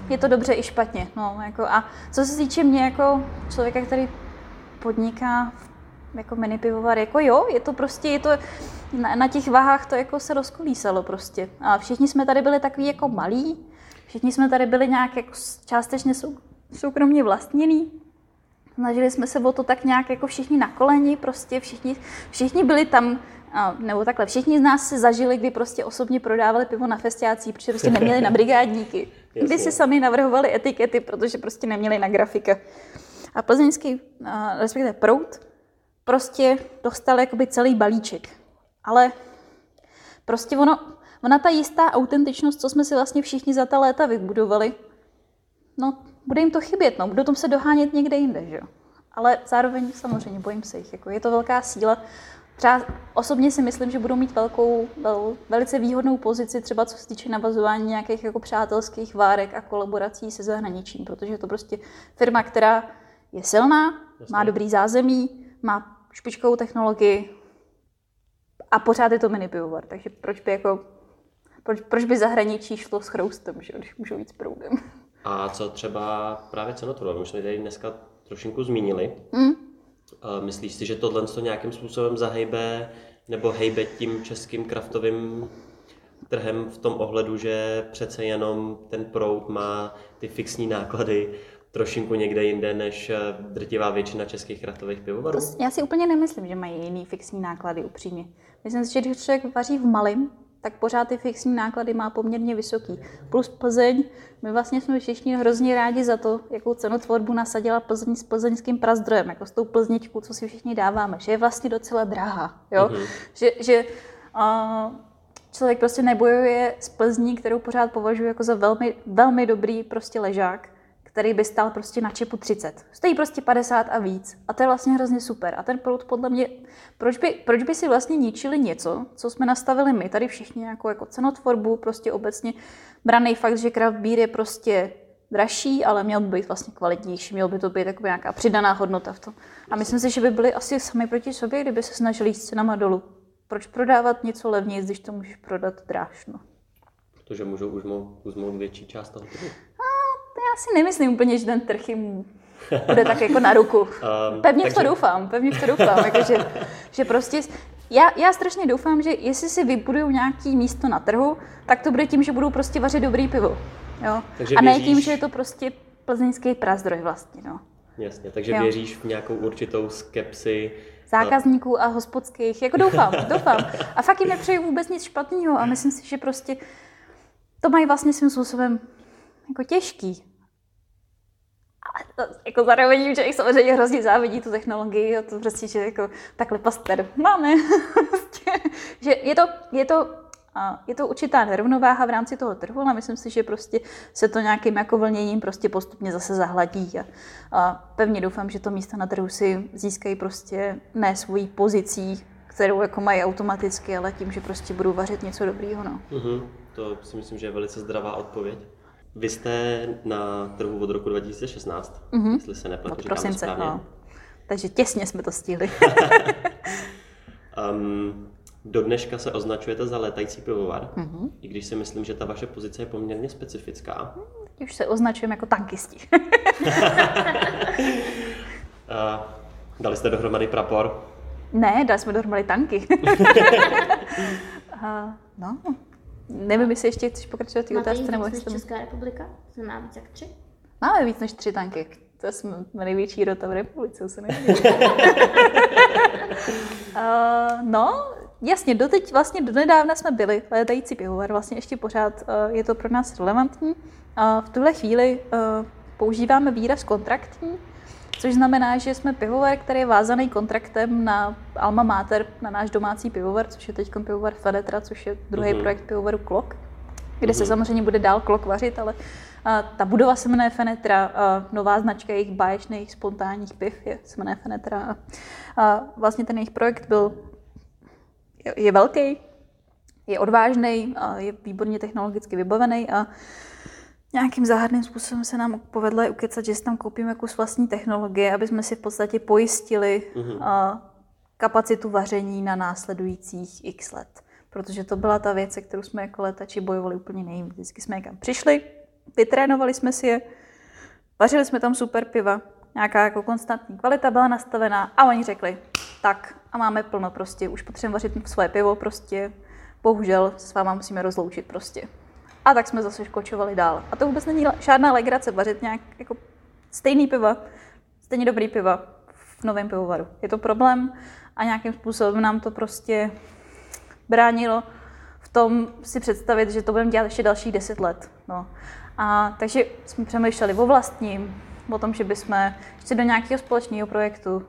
Je to dobře i špatně. No, jako a co se týče mě jako člověka, který podniká jako mini pivovar, jako jo, je to prostě, je to, na, na těch váhách to jako se rozkolísalo prostě. A všichni jsme tady byli takový jako malí, Všichni jsme tady byli nějak jako částečně sou, soukromně vlastněný. Snažili jsme se o to tak nějak jako všichni na koleni, prostě všichni, všichni byli tam, nebo takhle, všichni z nás si zažili, kdy prostě osobně prodávali pivo na festiácích, protože prostě neměli na brigádníky. Kdy si sami navrhovali etikety, protože prostě neměli na grafika. A plzeňský, respektive Prout, prostě dostal jakoby celý balíček. Ale prostě ono, Ona ta jistá autentičnost, co jsme si vlastně všichni za ta léta vybudovali, no, bude jim to chybět, no, budou tom se dohánět někde jinde, že jo. Ale zároveň samozřejmě bojím se jich, jako je to velká síla třeba osobně si myslím, že budou mít velkou, vel, velice výhodnou pozici třeba co se týče navazování nějakých jako přátelských várek a kolaborací se zahraničím, protože je to prostě firma, která je silná, Jasně. má dobrý zázemí, má špičkovou technologii a pořád je to mini pivovar, takže proč by jako proč, proč by zahraničí šlo s chroustem, že, když můžou jít s proudem. A co třeba právě cenotvorba? My jsme tady dneska trošinku zmínili. Mm. Myslíš si, že tohle to nějakým způsobem zahejbe nebo hejbe tím českým kraftovým trhem v tom ohledu, že přece jenom ten proud má ty fixní náklady trošinku někde jinde než eh, drtivá většina českých kraftových pivovarů? já si úplně nemyslím, že mají jiný fixní náklady, upřímně. Myslím si, že když člověk vaří v malém, tak pořád ty fixní náklady má poměrně vysoký. Plus Plzeň, my vlastně jsme všichni hrozně rádi za to, jakou cenotvorbu nasadila Plzeň s plzeňským prazdrojem, jako s tou plzničkou, co si všichni dáváme, že je vlastně docela drahá. Jo? Mm-hmm. Že, že uh, člověk prostě nebojuje s Plzní, kterou pořád považuje jako za velmi, velmi dobrý prostě ležák, který by stál prostě na čipu 30. Stojí prostě 50 a víc. A to je vlastně hrozně super. A ten proud podle mě, proč by, proč by si vlastně ničili něco, co jsme nastavili my, tady všichni jako, jako cenotvorbu, prostě obecně braný fakt, že craft beer je prostě dražší, ale měl by být vlastně kvalitnější, měl by to být jako nějaká přidaná hodnota v tom. A myslím si, že by byli asi sami proti sobě, kdyby se snažili jít s cenama dolů. Proč prodávat něco levněji, když to můžeš prodat drážno? Protože můžou uzmout, uzmout větší část toho trhu já si nemyslím úplně, že ten trh jim bude tak jako na ruku. Um, pevně takže... v to doufám, pevně v to doufám, jako že, že prostě já, já strašně doufám, že jestli si vybudují nějaký místo na trhu, tak to bude tím, že budou prostě vařit dobrý pivo. Jo? Takže a ne věříš... tím, že je to prostě plzeňský prazdroj vlastně. No. Jasně, takže jo. věříš v nějakou určitou skepsi zákazníků a hospodských. Jako doufám, doufám. A fakt jim nepřeju vůbec nic špatného a myslím si, že prostě to mají vlastně svým způsobem jako těžký to, jako zároveň, že jich samozřejmě hrozně závidí tu technologii a to prostě, že jako takhle paster máme. Prostě, že je to, je to je to určitá nerovnováha v rámci toho trhu, ale myslím si, že prostě se to nějakým jako vlněním prostě postupně zase zahladí a, a pevně doufám, že to místa na trhu si získají prostě ne svojí pozicí, kterou jako mají automaticky, ale tím, že prostě budou vařit něco dobrýho. No. Mm-hmm. To si myslím, že je velice zdravá odpověď. Vy jste na trhu od roku 2016, mm-hmm. jestli se nepletu, říkám prosince, správně. No. Takže těsně jsme to stihli. um, do dneška se označujete za létající pivovar, mm-hmm. i když si myslím, že ta vaše pozice je poměrně specifická. Teď už se označujeme jako tankisti. uh, dali jste dohromady prapor? Ne, dali jsme dohromady tanky. uh, no, Nevím, jestli ještě chceš pokračovat té otázce, nebo jestli... Česká republika? Má víc jak tři? Máme víc než tři tanky. To jsme největší rota v republice, se uh, No, jasně, doteď vlastně do nedávna jsme byli létající pivovar, vlastně ještě pořád uh, je to pro nás relevantní. Uh, v tuhle chvíli uh, používáme výraz kontraktní, což znamená, že jsme pivovar, který je vázaný kontraktem na Alma Mater, na náš domácí pivovar, což je teď pivovar Fedetra, což je druhý uh-huh. projekt pivovaru Klok, kde uh-huh. se mhm. samozřejmě bude dál Klok vařit, ale a, ta budova se jmenuje Fenetra, a, nová značka jejich báječných spontánních piv je, se jmenuje Fenetra. A, a vlastně ten jejich projekt byl, je, je velký, je odvážný, je výborně technologicky vybavený a nějakým záhadným způsobem se nám povedlo ukecat, že si tam koupíme kus vlastní technologie, aby jsme si v podstatě pojistili mm-hmm. kapacitu vaření na následujících x let. Protože to byla ta věc, se kterou jsme jako letači bojovali úplně nejvíc. Vždycky jsme někam přišli, vytrénovali jsme si je, vařili jsme tam super piva, nějaká jako konstantní kvalita byla nastavená a oni řekli, tak a máme plno prostě, už potřebujeme vařit svoje pivo prostě, bohužel s váma musíme rozloučit prostě. A tak jsme zase škočovali dál. A to vůbec není žádná legrace vařit nějak jako stejný piva, stejně dobrý piva v novém pivovaru. Je to problém a nějakým způsobem nám to prostě bránilo v tom si představit, že to budeme dělat ještě dalších deset let. No. A takže jsme přemýšleli o vlastním, o tom, že bychom ještě do nějakého společného projektu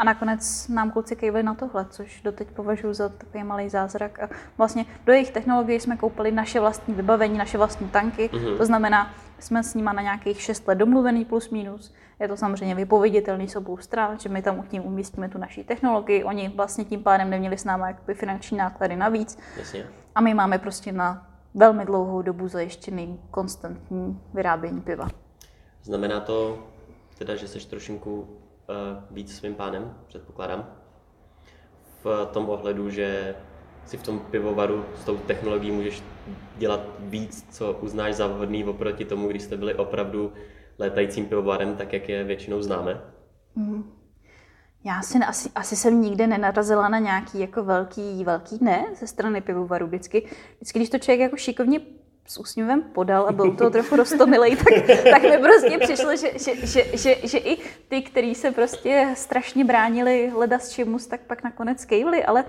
a nakonec nám kluci kejvili na tohle, což doteď považuji za takový malý zázrak. A vlastně do jejich technologií jsme koupili naše vlastní vybavení, naše vlastní tanky. Mm-hmm. To znamená, jsme s nima na nějakých 6 let domluvený plus minus. Je to samozřejmě vypověditelný s obou stran, že my tam k ním umístíme tu naší technologii. Oni vlastně tím pádem neměli s námi jakoby finanční náklady navíc. Jasně. A my máme prostě na velmi dlouhou dobu zajištěný konstantní vyrábění piva. Znamená to teda, že jsi trošinku uh, víc svým pánem, předpokládám? V tom ohledu, že si v tom pivovaru s tou technologií můžeš dělat víc, co uznáš za vhodný oproti tomu, když jste byli opravdu létajícím pivovarem, tak jak je většinou známe? Mm. Já si asi, asi jsem nikde nenarazila na nějaký jako velký, velký ne ze strany pivovaru. Vždycky, vždycky, když to člověk jako šikovně s úsměvem podal a byl to trochu rostomilej, tak, tak mi prostě přišlo, že, že, že, že, že i ty, kteří se prostě strašně bránili leda s čemus, tak pak nakonec kejvli, ale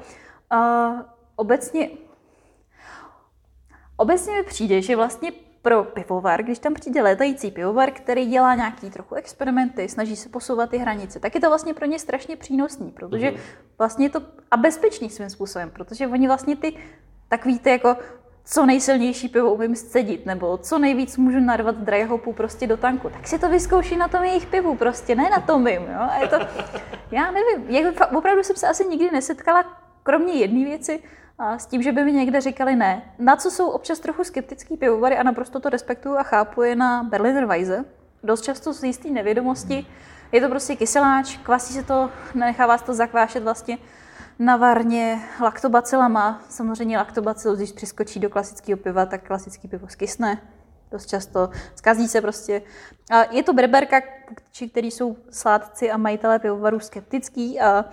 uh, obecně obecně mi přijde, že vlastně pro pivovar, když tam přijde létající pivovar, který dělá nějaký trochu experimenty, snaží se posouvat ty hranice, tak je to vlastně pro ně strašně přínosný, protože mhm. vlastně je to a bezpečný svým způsobem, protože oni vlastně ty takový ty jako co nejsilnější pivo umím scedit, nebo co nejvíc můžu narvat dry hopu prostě do tanku, tak si to vyzkouší na tom jejich pivu, prostě ne na tom mým, jo? A je to, já nevím, jako, opravdu jsem se asi nikdy nesetkala, kromě jedné věci, a s tím, že by mi někde říkali ne. Na co jsou občas trochu skeptický pivovary a naprosto to respektuju a chápu je na Berliner Weisse. Dost často z jistý nevědomosti. Je to prostě kyseláč, kvasí se to, nechává se to zakvášet vlastně na varně laktobacilama. Samozřejmě laktobacil, když přiskočí do klasického piva, tak klasický pivo skysne. Dost často zkazí se prostě. A je to berberka, který jsou sládci a majitelé pivovarů skeptický a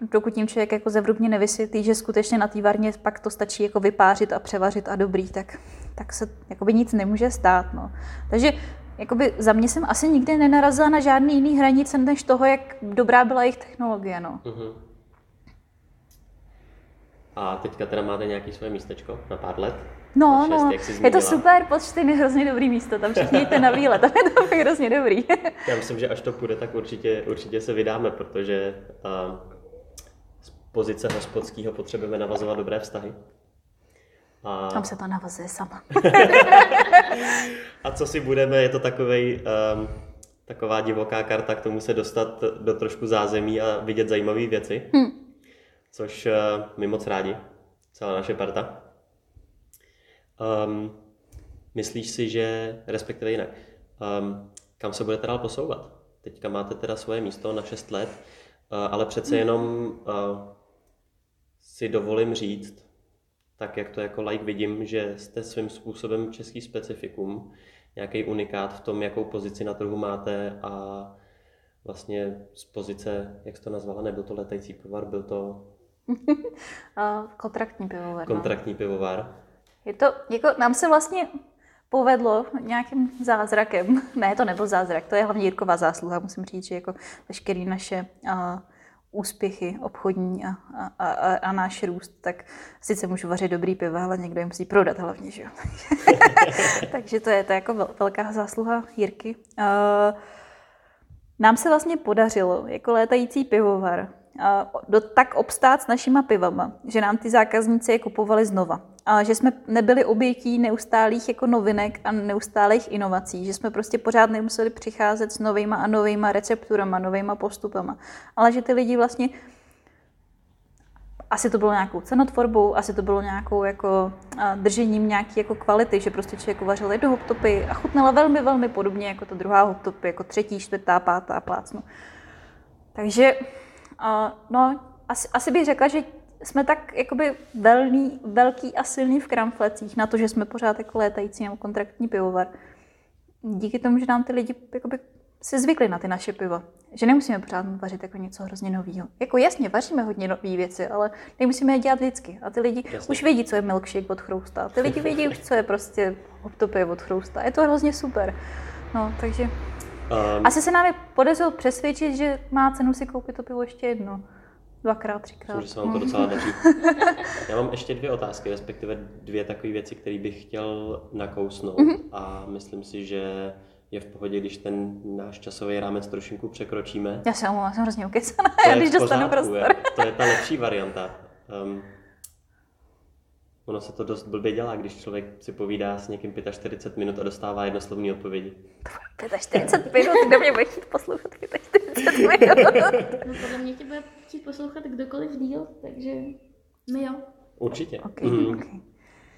dokud tím člověk jako zevrubně nevysvětlí, že skutečně na té varně pak to stačí jako vypářit a převařit a dobrý, tak, tak se jakoby nic nemůže stát. No. Takže jakoby za mě jsem asi nikdy nenarazila na žádný jiný hranice než toho, jak dobrá byla jejich technologie. No. Uh-huh. A teďka teda máte nějaký své místečko na pár let? No, šest, no, je to super, počty je hrozně dobrý místo, tam všichni jděte na výlet, tam je to hrozně dobrý. Já myslím, že až to půjde, tak určitě, určitě se vydáme, protože uh, pozice hospodského potřebujeme navazovat dobré vztahy. A... Tam se to navazuje sama. a co si budeme, je to takovej, um, taková divoká karta k tomu se dostat do trošku zázemí a vidět zajímavé věci, hmm. Což uh, my moc rádi, celá naše parta. Um, myslíš si, že, respektive jinak, um, kam se budete dál posouvat? Teďka máte teda svoje místo na 6 let, uh, ale přece jenom uh, si dovolím říct, tak jak to jako like vidím, že jste svým způsobem český specifikum, nějaký unikát v tom, jakou pozici na trhu máte a vlastně z pozice, jak jsi to nazvala, nebyl to letající pivovar, byl to... kontraktní pivovar. No. Kontraktní no. pivovar. Je to, jako nám se vlastně povedlo nějakým zázrakem, ne, to nebyl zázrak, to je hlavně Jirková zásluha, musím říct, že jako veškerý naše uh, úspěchy obchodní a, a, a, a náš růst, tak sice můžu vařit dobrý pivo, ale někdo je musí prodat hlavně, že jo. Takže to je to jako velká zásluha Jirky. Uh, nám se vlastně podařilo jako létající pivovar do, tak obstát s našima pivama, že nám ty zákazníci je kupovali znova. A že jsme nebyli obětí neustálých jako novinek a neustálých inovací, že jsme prostě pořád nemuseli přicházet s novýma a novýma recepturama, novýma postupama, ale že ty lidi vlastně asi to bylo nějakou cenotvorbou, asi to bylo nějakou jako držením nějaký jako kvality, že prostě člověk uvařil jednu hoptopy a chutnala velmi, velmi podobně jako ta druhá hoptopy, jako třetí, čtvrtá, pátá plácnu. Takže Uh, no, asi, asi bych řekla, že jsme tak jakoby velný, velký a silný v kramflecích na to, že jsme pořád jako létající nebo kontraktní pivovar. Díky tomu, že nám ty lidi jakoby si zvykli na ty naše piva. Že nemusíme pořád vařit jako něco hrozně nového. Jako jasně, vaříme hodně nové věci, ale nemusíme je dělat vždycky. A ty lidi jasně. už vědí, co je milkshake od chrousta. Ty lidi vědí už, co je prostě hoptopy od chrousta. Je to hrozně super. No, takže Um, Asi se nám je podařilo přesvědčit, že má cenu si koupit to pivo ještě jedno. Dvakrát, třikrát. Myslím, že se vám to docela daří. Já mám ještě dvě otázky, respektive dvě takové věci, které bych chtěl nakousnout mm-hmm. a myslím si, že je v pohodě, když ten náš časový rámec trošinku překročíme. Já se omlouvám, jsem hrozně ukecaná, když dostanu prostor. Je, to je ta lepší varianta. Um, ono se to dost blbě dělá, když člověk si povídá s někým 45 minut a dostává jednoslovní odpovědi. 45 minut, kdo mě bude chtít poslouchat 45 minut? No, podle mě tě bude chtít poslouchat kdokoliv díl, takže my jo. Určitě. Okay, Mhm. okay.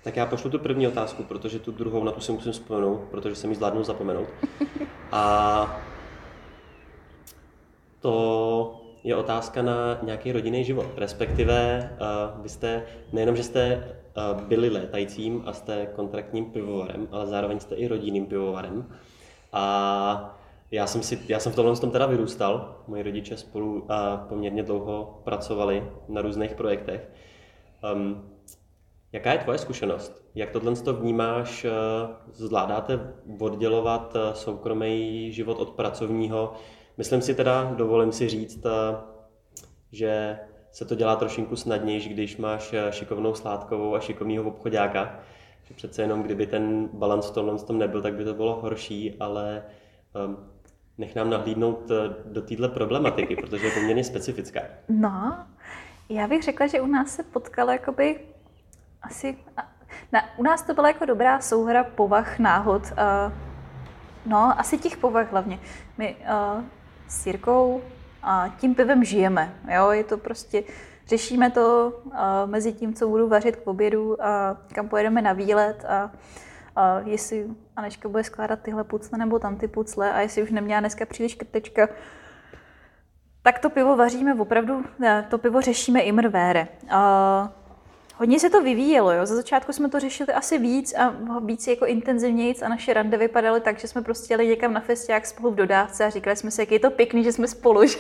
Tak já pošlu tu první otázku, protože tu druhou na tu si musím vzpomenout, protože jsem ji zvládnu zapomenout. A to je otázka na nějaký rodinný život. Respektive uh, vy jste, nejenom, že jste byli létajícím a jste kontraktním pivovarem, ale zároveň jste i rodinným pivovarem. A já jsem, si, já jsem v tomhle tom teda vyrůstal. Moji rodiče spolu uh, poměrně dlouho pracovali na různých projektech. Um, Jaká je tvoje zkušenost? Jak tohle to vnímáš? eh, Zvládáte oddělovat eh, soukromý život od pracovního? Myslím si teda, dovolím si říct, eh, že se to dělá trošinku snadnější, když máš eh, šikovnou sládkovou a šikovného obchodáka. Že přece jenom, kdyby ten balans v tomhle tom nebyl, tak by to bylo horší, ale um, nech nám nahlídnout eh, do téhle problematiky, protože je poměrně specifická. No, já bych řekla, že u nás se potkalo jakoby asi... Na, u nás to byla jako dobrá souhra povah, náhod. A, no, asi těch povah hlavně. My a, s Jirkou a tím pivem žijeme. Jo? Je to prostě... Řešíme to mezi tím, co budu vařit k obědu a kam pojedeme na výlet a, a jestli Aneška bude skládat tyhle pucle nebo tam ty pucle a jestli už neměla dneska příliš krtečka, tak to pivo vaříme opravdu, ne, to pivo řešíme i mrvére. A hodně se to vyvíjelo, jo. Za začátku jsme to řešili asi víc a víc jako intenzivnějíc a naše rande vypadaly tak, že jsme prostě jeli někam na festiák spolu v dodávce a říkali jsme si, jak je to pěkný, že jsme spolu. Že?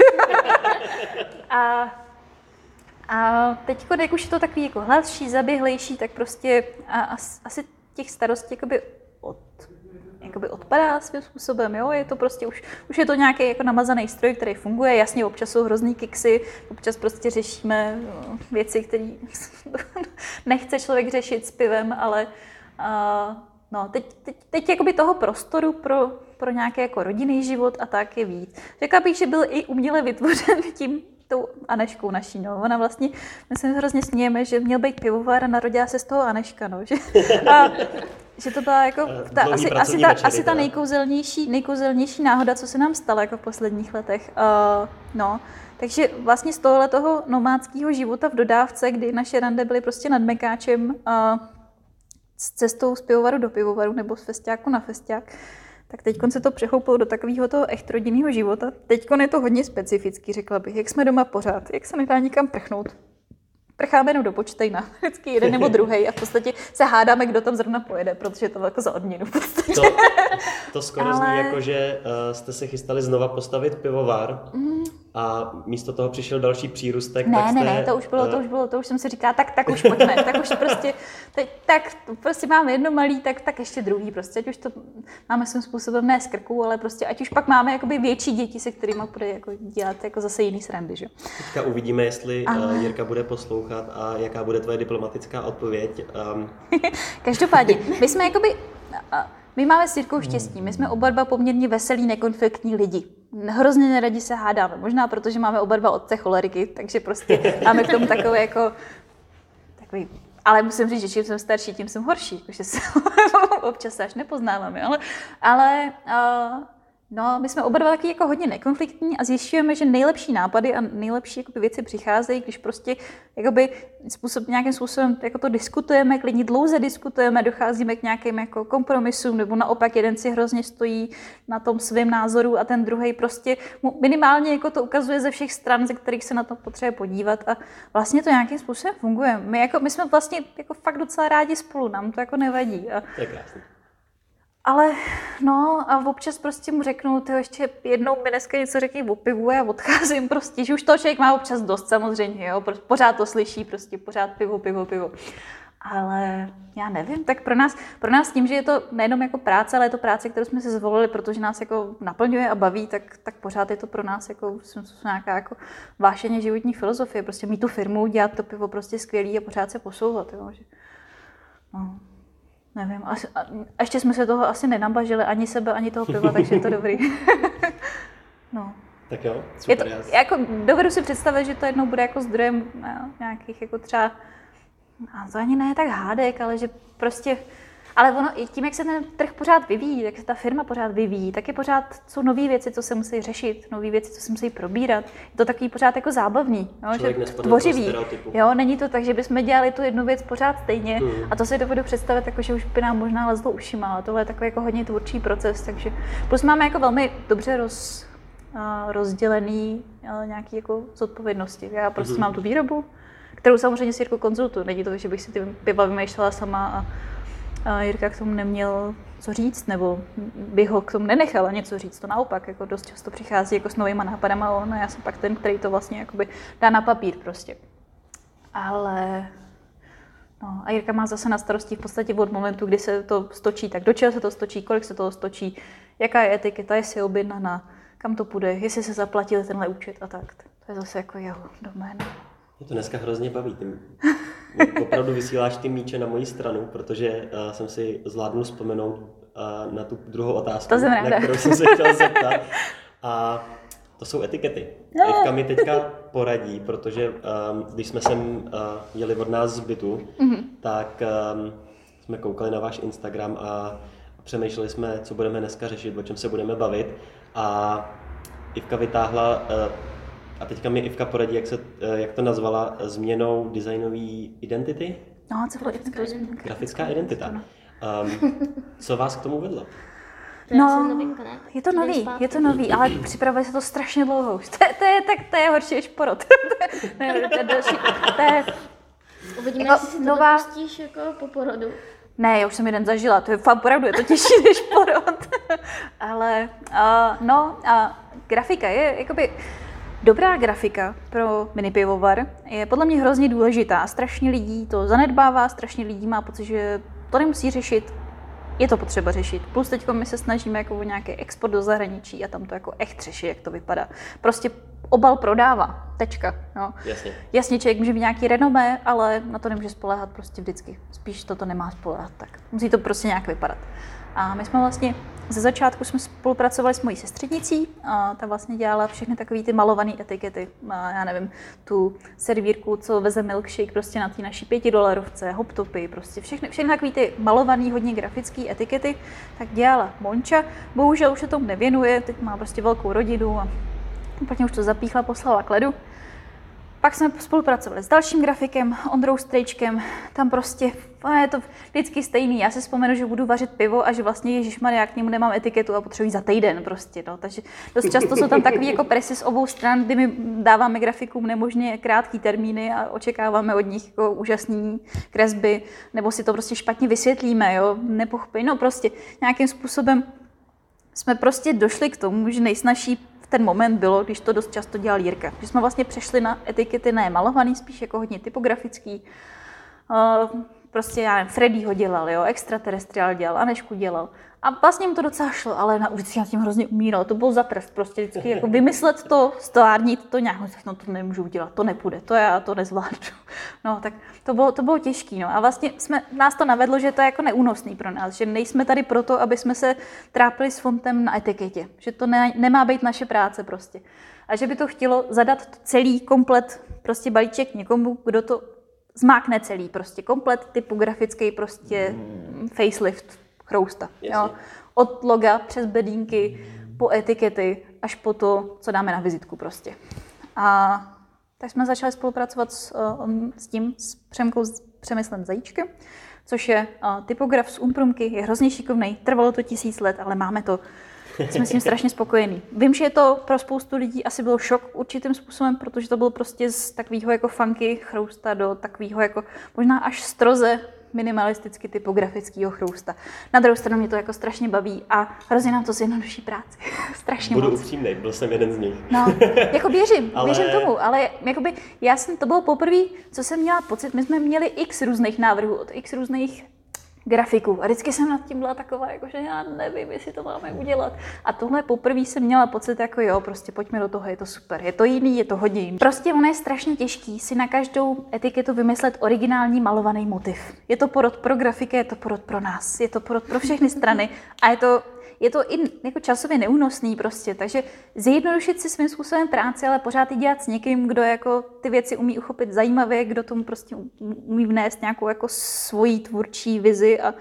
a a teď, jak už je to takový jako hladší, zaběhlejší, tak prostě a, as, asi těch starostí jakoby od, jakoby odpadá svým způsobem, jo? je to prostě už, už je to nějaký jako namazaný stroj, který funguje, jasně občas jsou hrozný kiksy, občas prostě řešíme no, věci, které nechce člověk řešit s pivem, ale uh, no, teď, teď, teď jakoby toho prostoru pro, pro nějaký jako rodinný život a tak je víc. Řekla bych, že byl i uměle vytvořen tím, tou Aneškou naší, no. Ona vlastně, my se hrozně smějeme, že měl být pivovar a narodila se z toho Aneška, no. Že, a, že to byla jako ta, Dlouhý asi, asi, ta, večery asi ta nejkouzelnější, nejkouzelnější náhoda, co se nám stala jako v posledních letech. Uh, no, takže vlastně z tohohle toho nomádského života v dodávce, kdy naše rande byly prostě nad Mekáčem uh, s cestou z pivovaru do pivovaru nebo z festiáku na festiák, tak teď se to přechoupilo do takového toho echt rodinného života. Teď je to hodně specifický, řekla bych. Jak jsme doma pořád, jak se nedá nikam prchnout. Prcháme jenom do počtejna, vždycky jeden nebo druhý a v podstatě se hádáme, kdo tam zrovna pojede, protože je to jako za odměnu v podstatě. To, to skoro Ale- zní jako, že uh, jste se chystali znova postavit pivovar a místo toho přišel další přírůstek. tak Mm. Ne, jste, ne, ne, to už bylo, to eh, už bylo, to už jsem si říkala, tak, tak už pojďme, tak už prostě, teď, tak prostě máme jedno malý, tak, tak ještě druhý prostě, ať už to máme svým způsobem ne z krku, ale prostě ať už pak máme jakoby větší děti, se kterými bude jako dělat jako zase jiný srandy, že? Teďka uvidíme, jestli Ale- uh, Jirka bude poslouchat a jaká bude tvoje diplomatická odpověď. Um, Každopádně, my jsme jakoby, my máme s Jirkou štěstí, my jsme oba dva poměrně veselí, nekonfliktní lidi. Hrozně neradi se hádáme, možná protože máme oba dva otce choleriky, takže prostě máme k tomu takové jako, takový, ale musím říct, že čím jsem starší, tím jsem horší, jakože se občas až nepoznáváme, ale, ale No, my jsme oba dva taky jako hodně nekonfliktní a zjišťujeme, že nejlepší nápady a nejlepší jakoby, věci přicházejí, když prostě jakoby, způsob, nějakým způsobem jako to diskutujeme, klidně dlouze diskutujeme, docházíme k nějakým jako kompromisům, nebo naopak jeden si hrozně stojí na tom svém názoru a ten druhý prostě minimálně jako to ukazuje ze všech stran, ze kterých se na to potřebuje podívat a vlastně to nějakým způsobem funguje. My, jako, my jsme vlastně jako fakt docela rádi spolu, nám to jako nevadí. A, to je krásné. Ale no a občas prostě mu řeknu, to ještě jednou mi dneska něco řekni o pivu a odcházím prostě, že už toho člověk má občas dost samozřejmě, jo, pořád to slyší, prostě pořád pivo, pivo, pivo. Ale já nevím, tak pro nás, pro nás tím, že je to nejenom jako práce, ale je to práce, kterou jsme si zvolili, protože nás jako naplňuje a baví, tak, tak pořád je to pro nás jako svým způsobem nějaká jako vášeně životní filozofie. Prostě mít tu firmu, dělat to pivo prostě skvělý a pořád se posouvat. Jo, že, no. Nevím, a, a ještě jsme se toho asi nenabažili, ani sebe, ani toho piva, takže je to dobrý. no. Tak jo, Je super. to, já- jako, dovedu si představit, že to jednou bude jako zdrojem no, nějakých jako třeba a to ani ne tak hádek, ale že prostě ale ono i tím, jak se ten trh pořád vyvíjí, jak se ta firma pořád vyvíjí, tak je pořád jsou nové věci, co se musí řešit, nové věci, co se musí probírat. Je to takový pořád jako zábavný, jo, že tvořivý. Jo, není to tak, že bychom dělali tu jednu věc pořád stejně hmm. a to si dovedu představit, jako, že už by nám možná lezlo ušima, ale tohle je takový jako hodně tvůrčí proces, takže plus máme jako velmi dobře roz, rozdělený nějaký jako zodpovědnosti. Já prostě hmm. mám tu výrobu, kterou samozřejmě si jako konzultuju. Není to, že bych si ty piva vymýšlela sama a Jirka k tomu neměl co říct, nebo by ho k tomu nenechala něco říct. To naopak, jako dost často přichází jako s novýma nápadama on a já jsem pak ten, který to vlastně jakoby dá na papír prostě. Ale No, a Jirka má zase na starosti v podstatě od momentu, kdy se to stočí, tak do čeho se to stočí, kolik se toho stočí, jaká je etiketa, jestli je objednaná, kam to půjde, jestli se zaplatil tenhle účet a tak. To je zase jako jeho doména. Mě to dneska hrozně baví. Ty opravdu vysíláš ty míče na moji stranu, protože uh, jsem si zvládnul vzpomenout uh, na tu druhou otázku, to na kterou jsem se chtěl zeptat. A to jsou etikety. No. Ivka mi teďka poradí, protože um, když jsme sem uh, jeli od nás z bytu, mm-hmm. tak um, jsme koukali na váš Instagram a přemýšleli jsme, co budeme dneska řešit, o čem se budeme bavit. A Ivka vytáhla uh, a teďka mi Ivka poradí, jak, se, eh, jak to nazvala, změnou designové identity? No, co grafická identita. Grafická identita. Um, co vás k tomu vedlo? No, je to nový, je to nový, ale připravuje se to strašně dlouho. To, je, to je, tak, to je horší než porod. ne, to je další, to je, Uvidíme, jako, jestli si to nová... dopustíš jako po porodu. Ne, já už jsem jeden zažila, to je fakt opravdu, je to těžší než porod. ale, uh, no, uh, grafika je, jakoby, Dobrá grafika pro mini pivovar je podle mě hrozně důležitá. Strašně lidí to zanedbává, strašně lidí má pocit, že to nemusí řešit, je to potřeba řešit. Plus teď my se snažíme jako o nějaký export do zahraničí a tam to jako echt řeší, jak to vypadá. Prostě obal prodává, tečka. No. Jasně. Jasně, člověk může mít nějaký renomé, ale na to nemůže spolehat prostě vždycky. Spíš toto nemá spolehat, tak musí to prostě nějak vypadat. A my jsme vlastně ze začátku jsme spolupracovali s mojí sestřednicí, a ta vlastně dělala všechny takové ty malované etikety. A já nevím, tu servírku, co veze milkshake prostě na té naší pětidolarovce, hoptopy, prostě všechny, všechny takové ty malované, hodně grafické etikety, tak dělala Monča. Bohužel už se tomu nevěnuje, teď má prostě velkou rodinu a úplně už to zapíchla, poslala k ledu. Pak jsme spolupracovali s dalším grafikem, Ondrou Strejčkem. Tam prostě je to vždycky stejný. Já si vzpomenu, že budu vařit pivo a že vlastně Ježíš já k němu nemám etiketu a potřebuji za týden prostě. No. Takže dost často jsou tam takový jako presy z obou stran, kdy my dáváme grafikům nemožně krátký termíny a očekáváme od nich jako úžasný kresby, nebo si to prostě špatně vysvětlíme, jo, nepochopí. No prostě nějakým způsobem jsme prostě došli k tomu, že nejsnažší ten moment bylo, když to dost často dělal Jirka. Že jsme vlastně přešli na etikety ne malovaný, spíš jako hodně typografický. Uh, prostě já nevím, Freddy ho dělal, jo, extraterrestrial dělal, Anešku dělal. A vlastně mu to docela šlo, ale na ulici já tím hrozně umíral. To byl zatrv, prostě vždycky jako vymyslet to, stvárnit to nějak, no to nemůžu udělat, to nepůjde, to já to nezvládnu. No tak to bylo, to bylo těžké. No. A vlastně jsme, nás to navedlo, že to je jako neúnosný pro nás, že nejsme tady proto, aby jsme se trápili s fontem na etiketě, že to ne, nemá být naše práce prostě. A že by to chtělo zadat celý komplet prostě balíček někomu, kdo to zmákne celý, prostě komplet typografický prostě hmm. facelift chrousta. Jo? Od loga přes bedínky, po etikety, až po to, co dáme na vizitku prostě. A tak jsme začali spolupracovat s, uh, s tím, s Přemkou s Přemyslem Zajíčkem, což je uh, typograf z Umprumky, je hrozně šikovný, trvalo to tisíc let, ale máme to jsme s tím strašně spokojení. Vím, že je to pro spoustu lidí asi byl šok určitým způsobem, protože to byl prostě z takového jako funky chrousta do takového jako možná až stroze minimalisticky typografického chrousta. Na druhou stranu mě to jako strašně baví a hrozně nám to zjednoduší práci. strašně Budu moc. upřímný, byl jsem jeden z nich. no, jako věřím, ale... věřím tomu, ale jakoby já jsem, to bylo poprvé, co jsem měla pocit, my jsme měli x různých návrhů od x různých grafiku. A vždycky jsem nad tím byla taková, jako, že já nevím, jestli to máme udělat. A tohle poprvé jsem měla pocit, jako jo, prostě pojďme do toho, je to super. Je to jiný, je to hodně jiný. Prostě ono je strašně těžký si na každou etiketu vymyslet originální malovaný motiv. Je to porod pro grafiky, je to porod pro nás, je to porod pro všechny strany a je to je to i jako časově neúnosný prostě, takže zjednodušit si svým způsobem práci, ale pořád i dělat s někým, kdo jako ty věci umí uchopit zajímavě, kdo tomu prostě umí vnést nějakou jako svoji tvůrčí vizi a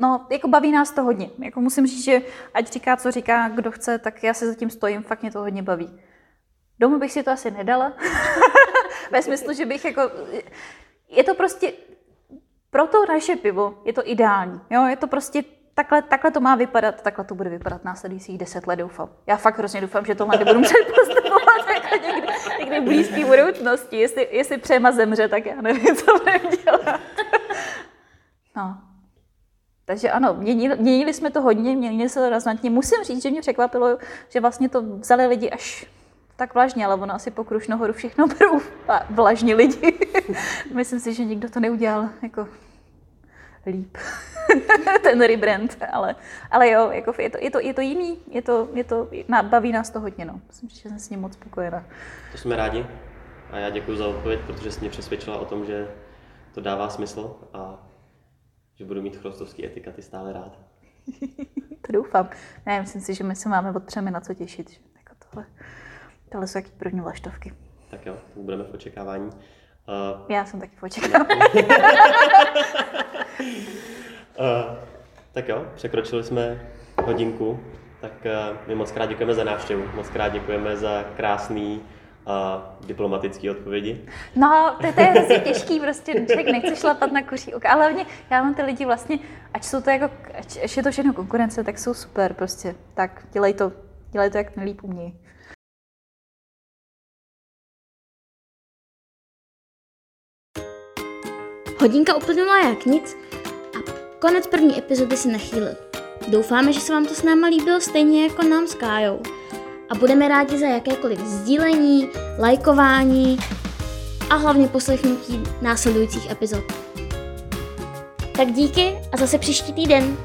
No, jako baví nás to hodně. Jako musím říct, že ať říká, co říká, kdo chce, tak já se zatím stojím, fakt mě to hodně baví. Domů bych si to asi nedala. Ve smyslu, že bych jako... Je to prostě... Pro to naše pivo je to ideální. Jo? Je to prostě takhle, takhle to má vypadat, takhle to bude vypadat následujících deset let, doufám. Já fakt hrozně doufám, že tohle nebudu muset postupovat jako někdy, někdy v blízké budoucnosti. Jestli, jestli přema zemře, tak já nevím, co budeme dělat. No. Takže ano, měnili, měnili jsme to hodně, měnili se to razantně. Musím říct, že mě překvapilo, že vlastně to vzali lidi až tak vlažně, ale ono asi po Krušnohoru všechno berou vlažní lidi. Myslím si, že nikdo to neudělal jako líp, ten rebrand, ale, ale jo, jako je, to, je, to, je to jiný, je to, je to, baví nás to hodně, no. Myslím, že jsem s ním moc spokojená. To jsme rádi a já děkuji za odpověď, protože jsi mě přesvědčila o tom, že to dává smysl a že budu mít chrostovský etikaty stále rád. to doufám. Ne, myslím si, že my se máme od třemi na co těšit. Že jako tohle, tohle jsou jaký první vlaštovky. Tak jo, budeme v očekávání. Uh, Já jsem taky v očekávání. uh, tak jo, překročili jsme hodinku, tak uh, my moc krát děkujeme za návštěvu, moc krát děkujeme za krásný a diplomatické odpovědi. No, to, to je hrozně těžký, prostě člověk nechce šlapat na kuří oka, ale hlavně já mám ty lidi vlastně, ať jsou to jako, ať, ať je to všechno konkurence, tak jsou super prostě, tak dělej to, dělej to jak nejlíp umějí. Hodinka uplynula jak nic a konec první epizody si nachýlil. Doufáme, že se vám to s náma líbilo stejně jako nám s Kájou a budeme rádi za jakékoliv sdílení, lajkování a hlavně poslechnutí následujících epizod. Tak díky a zase příští týden.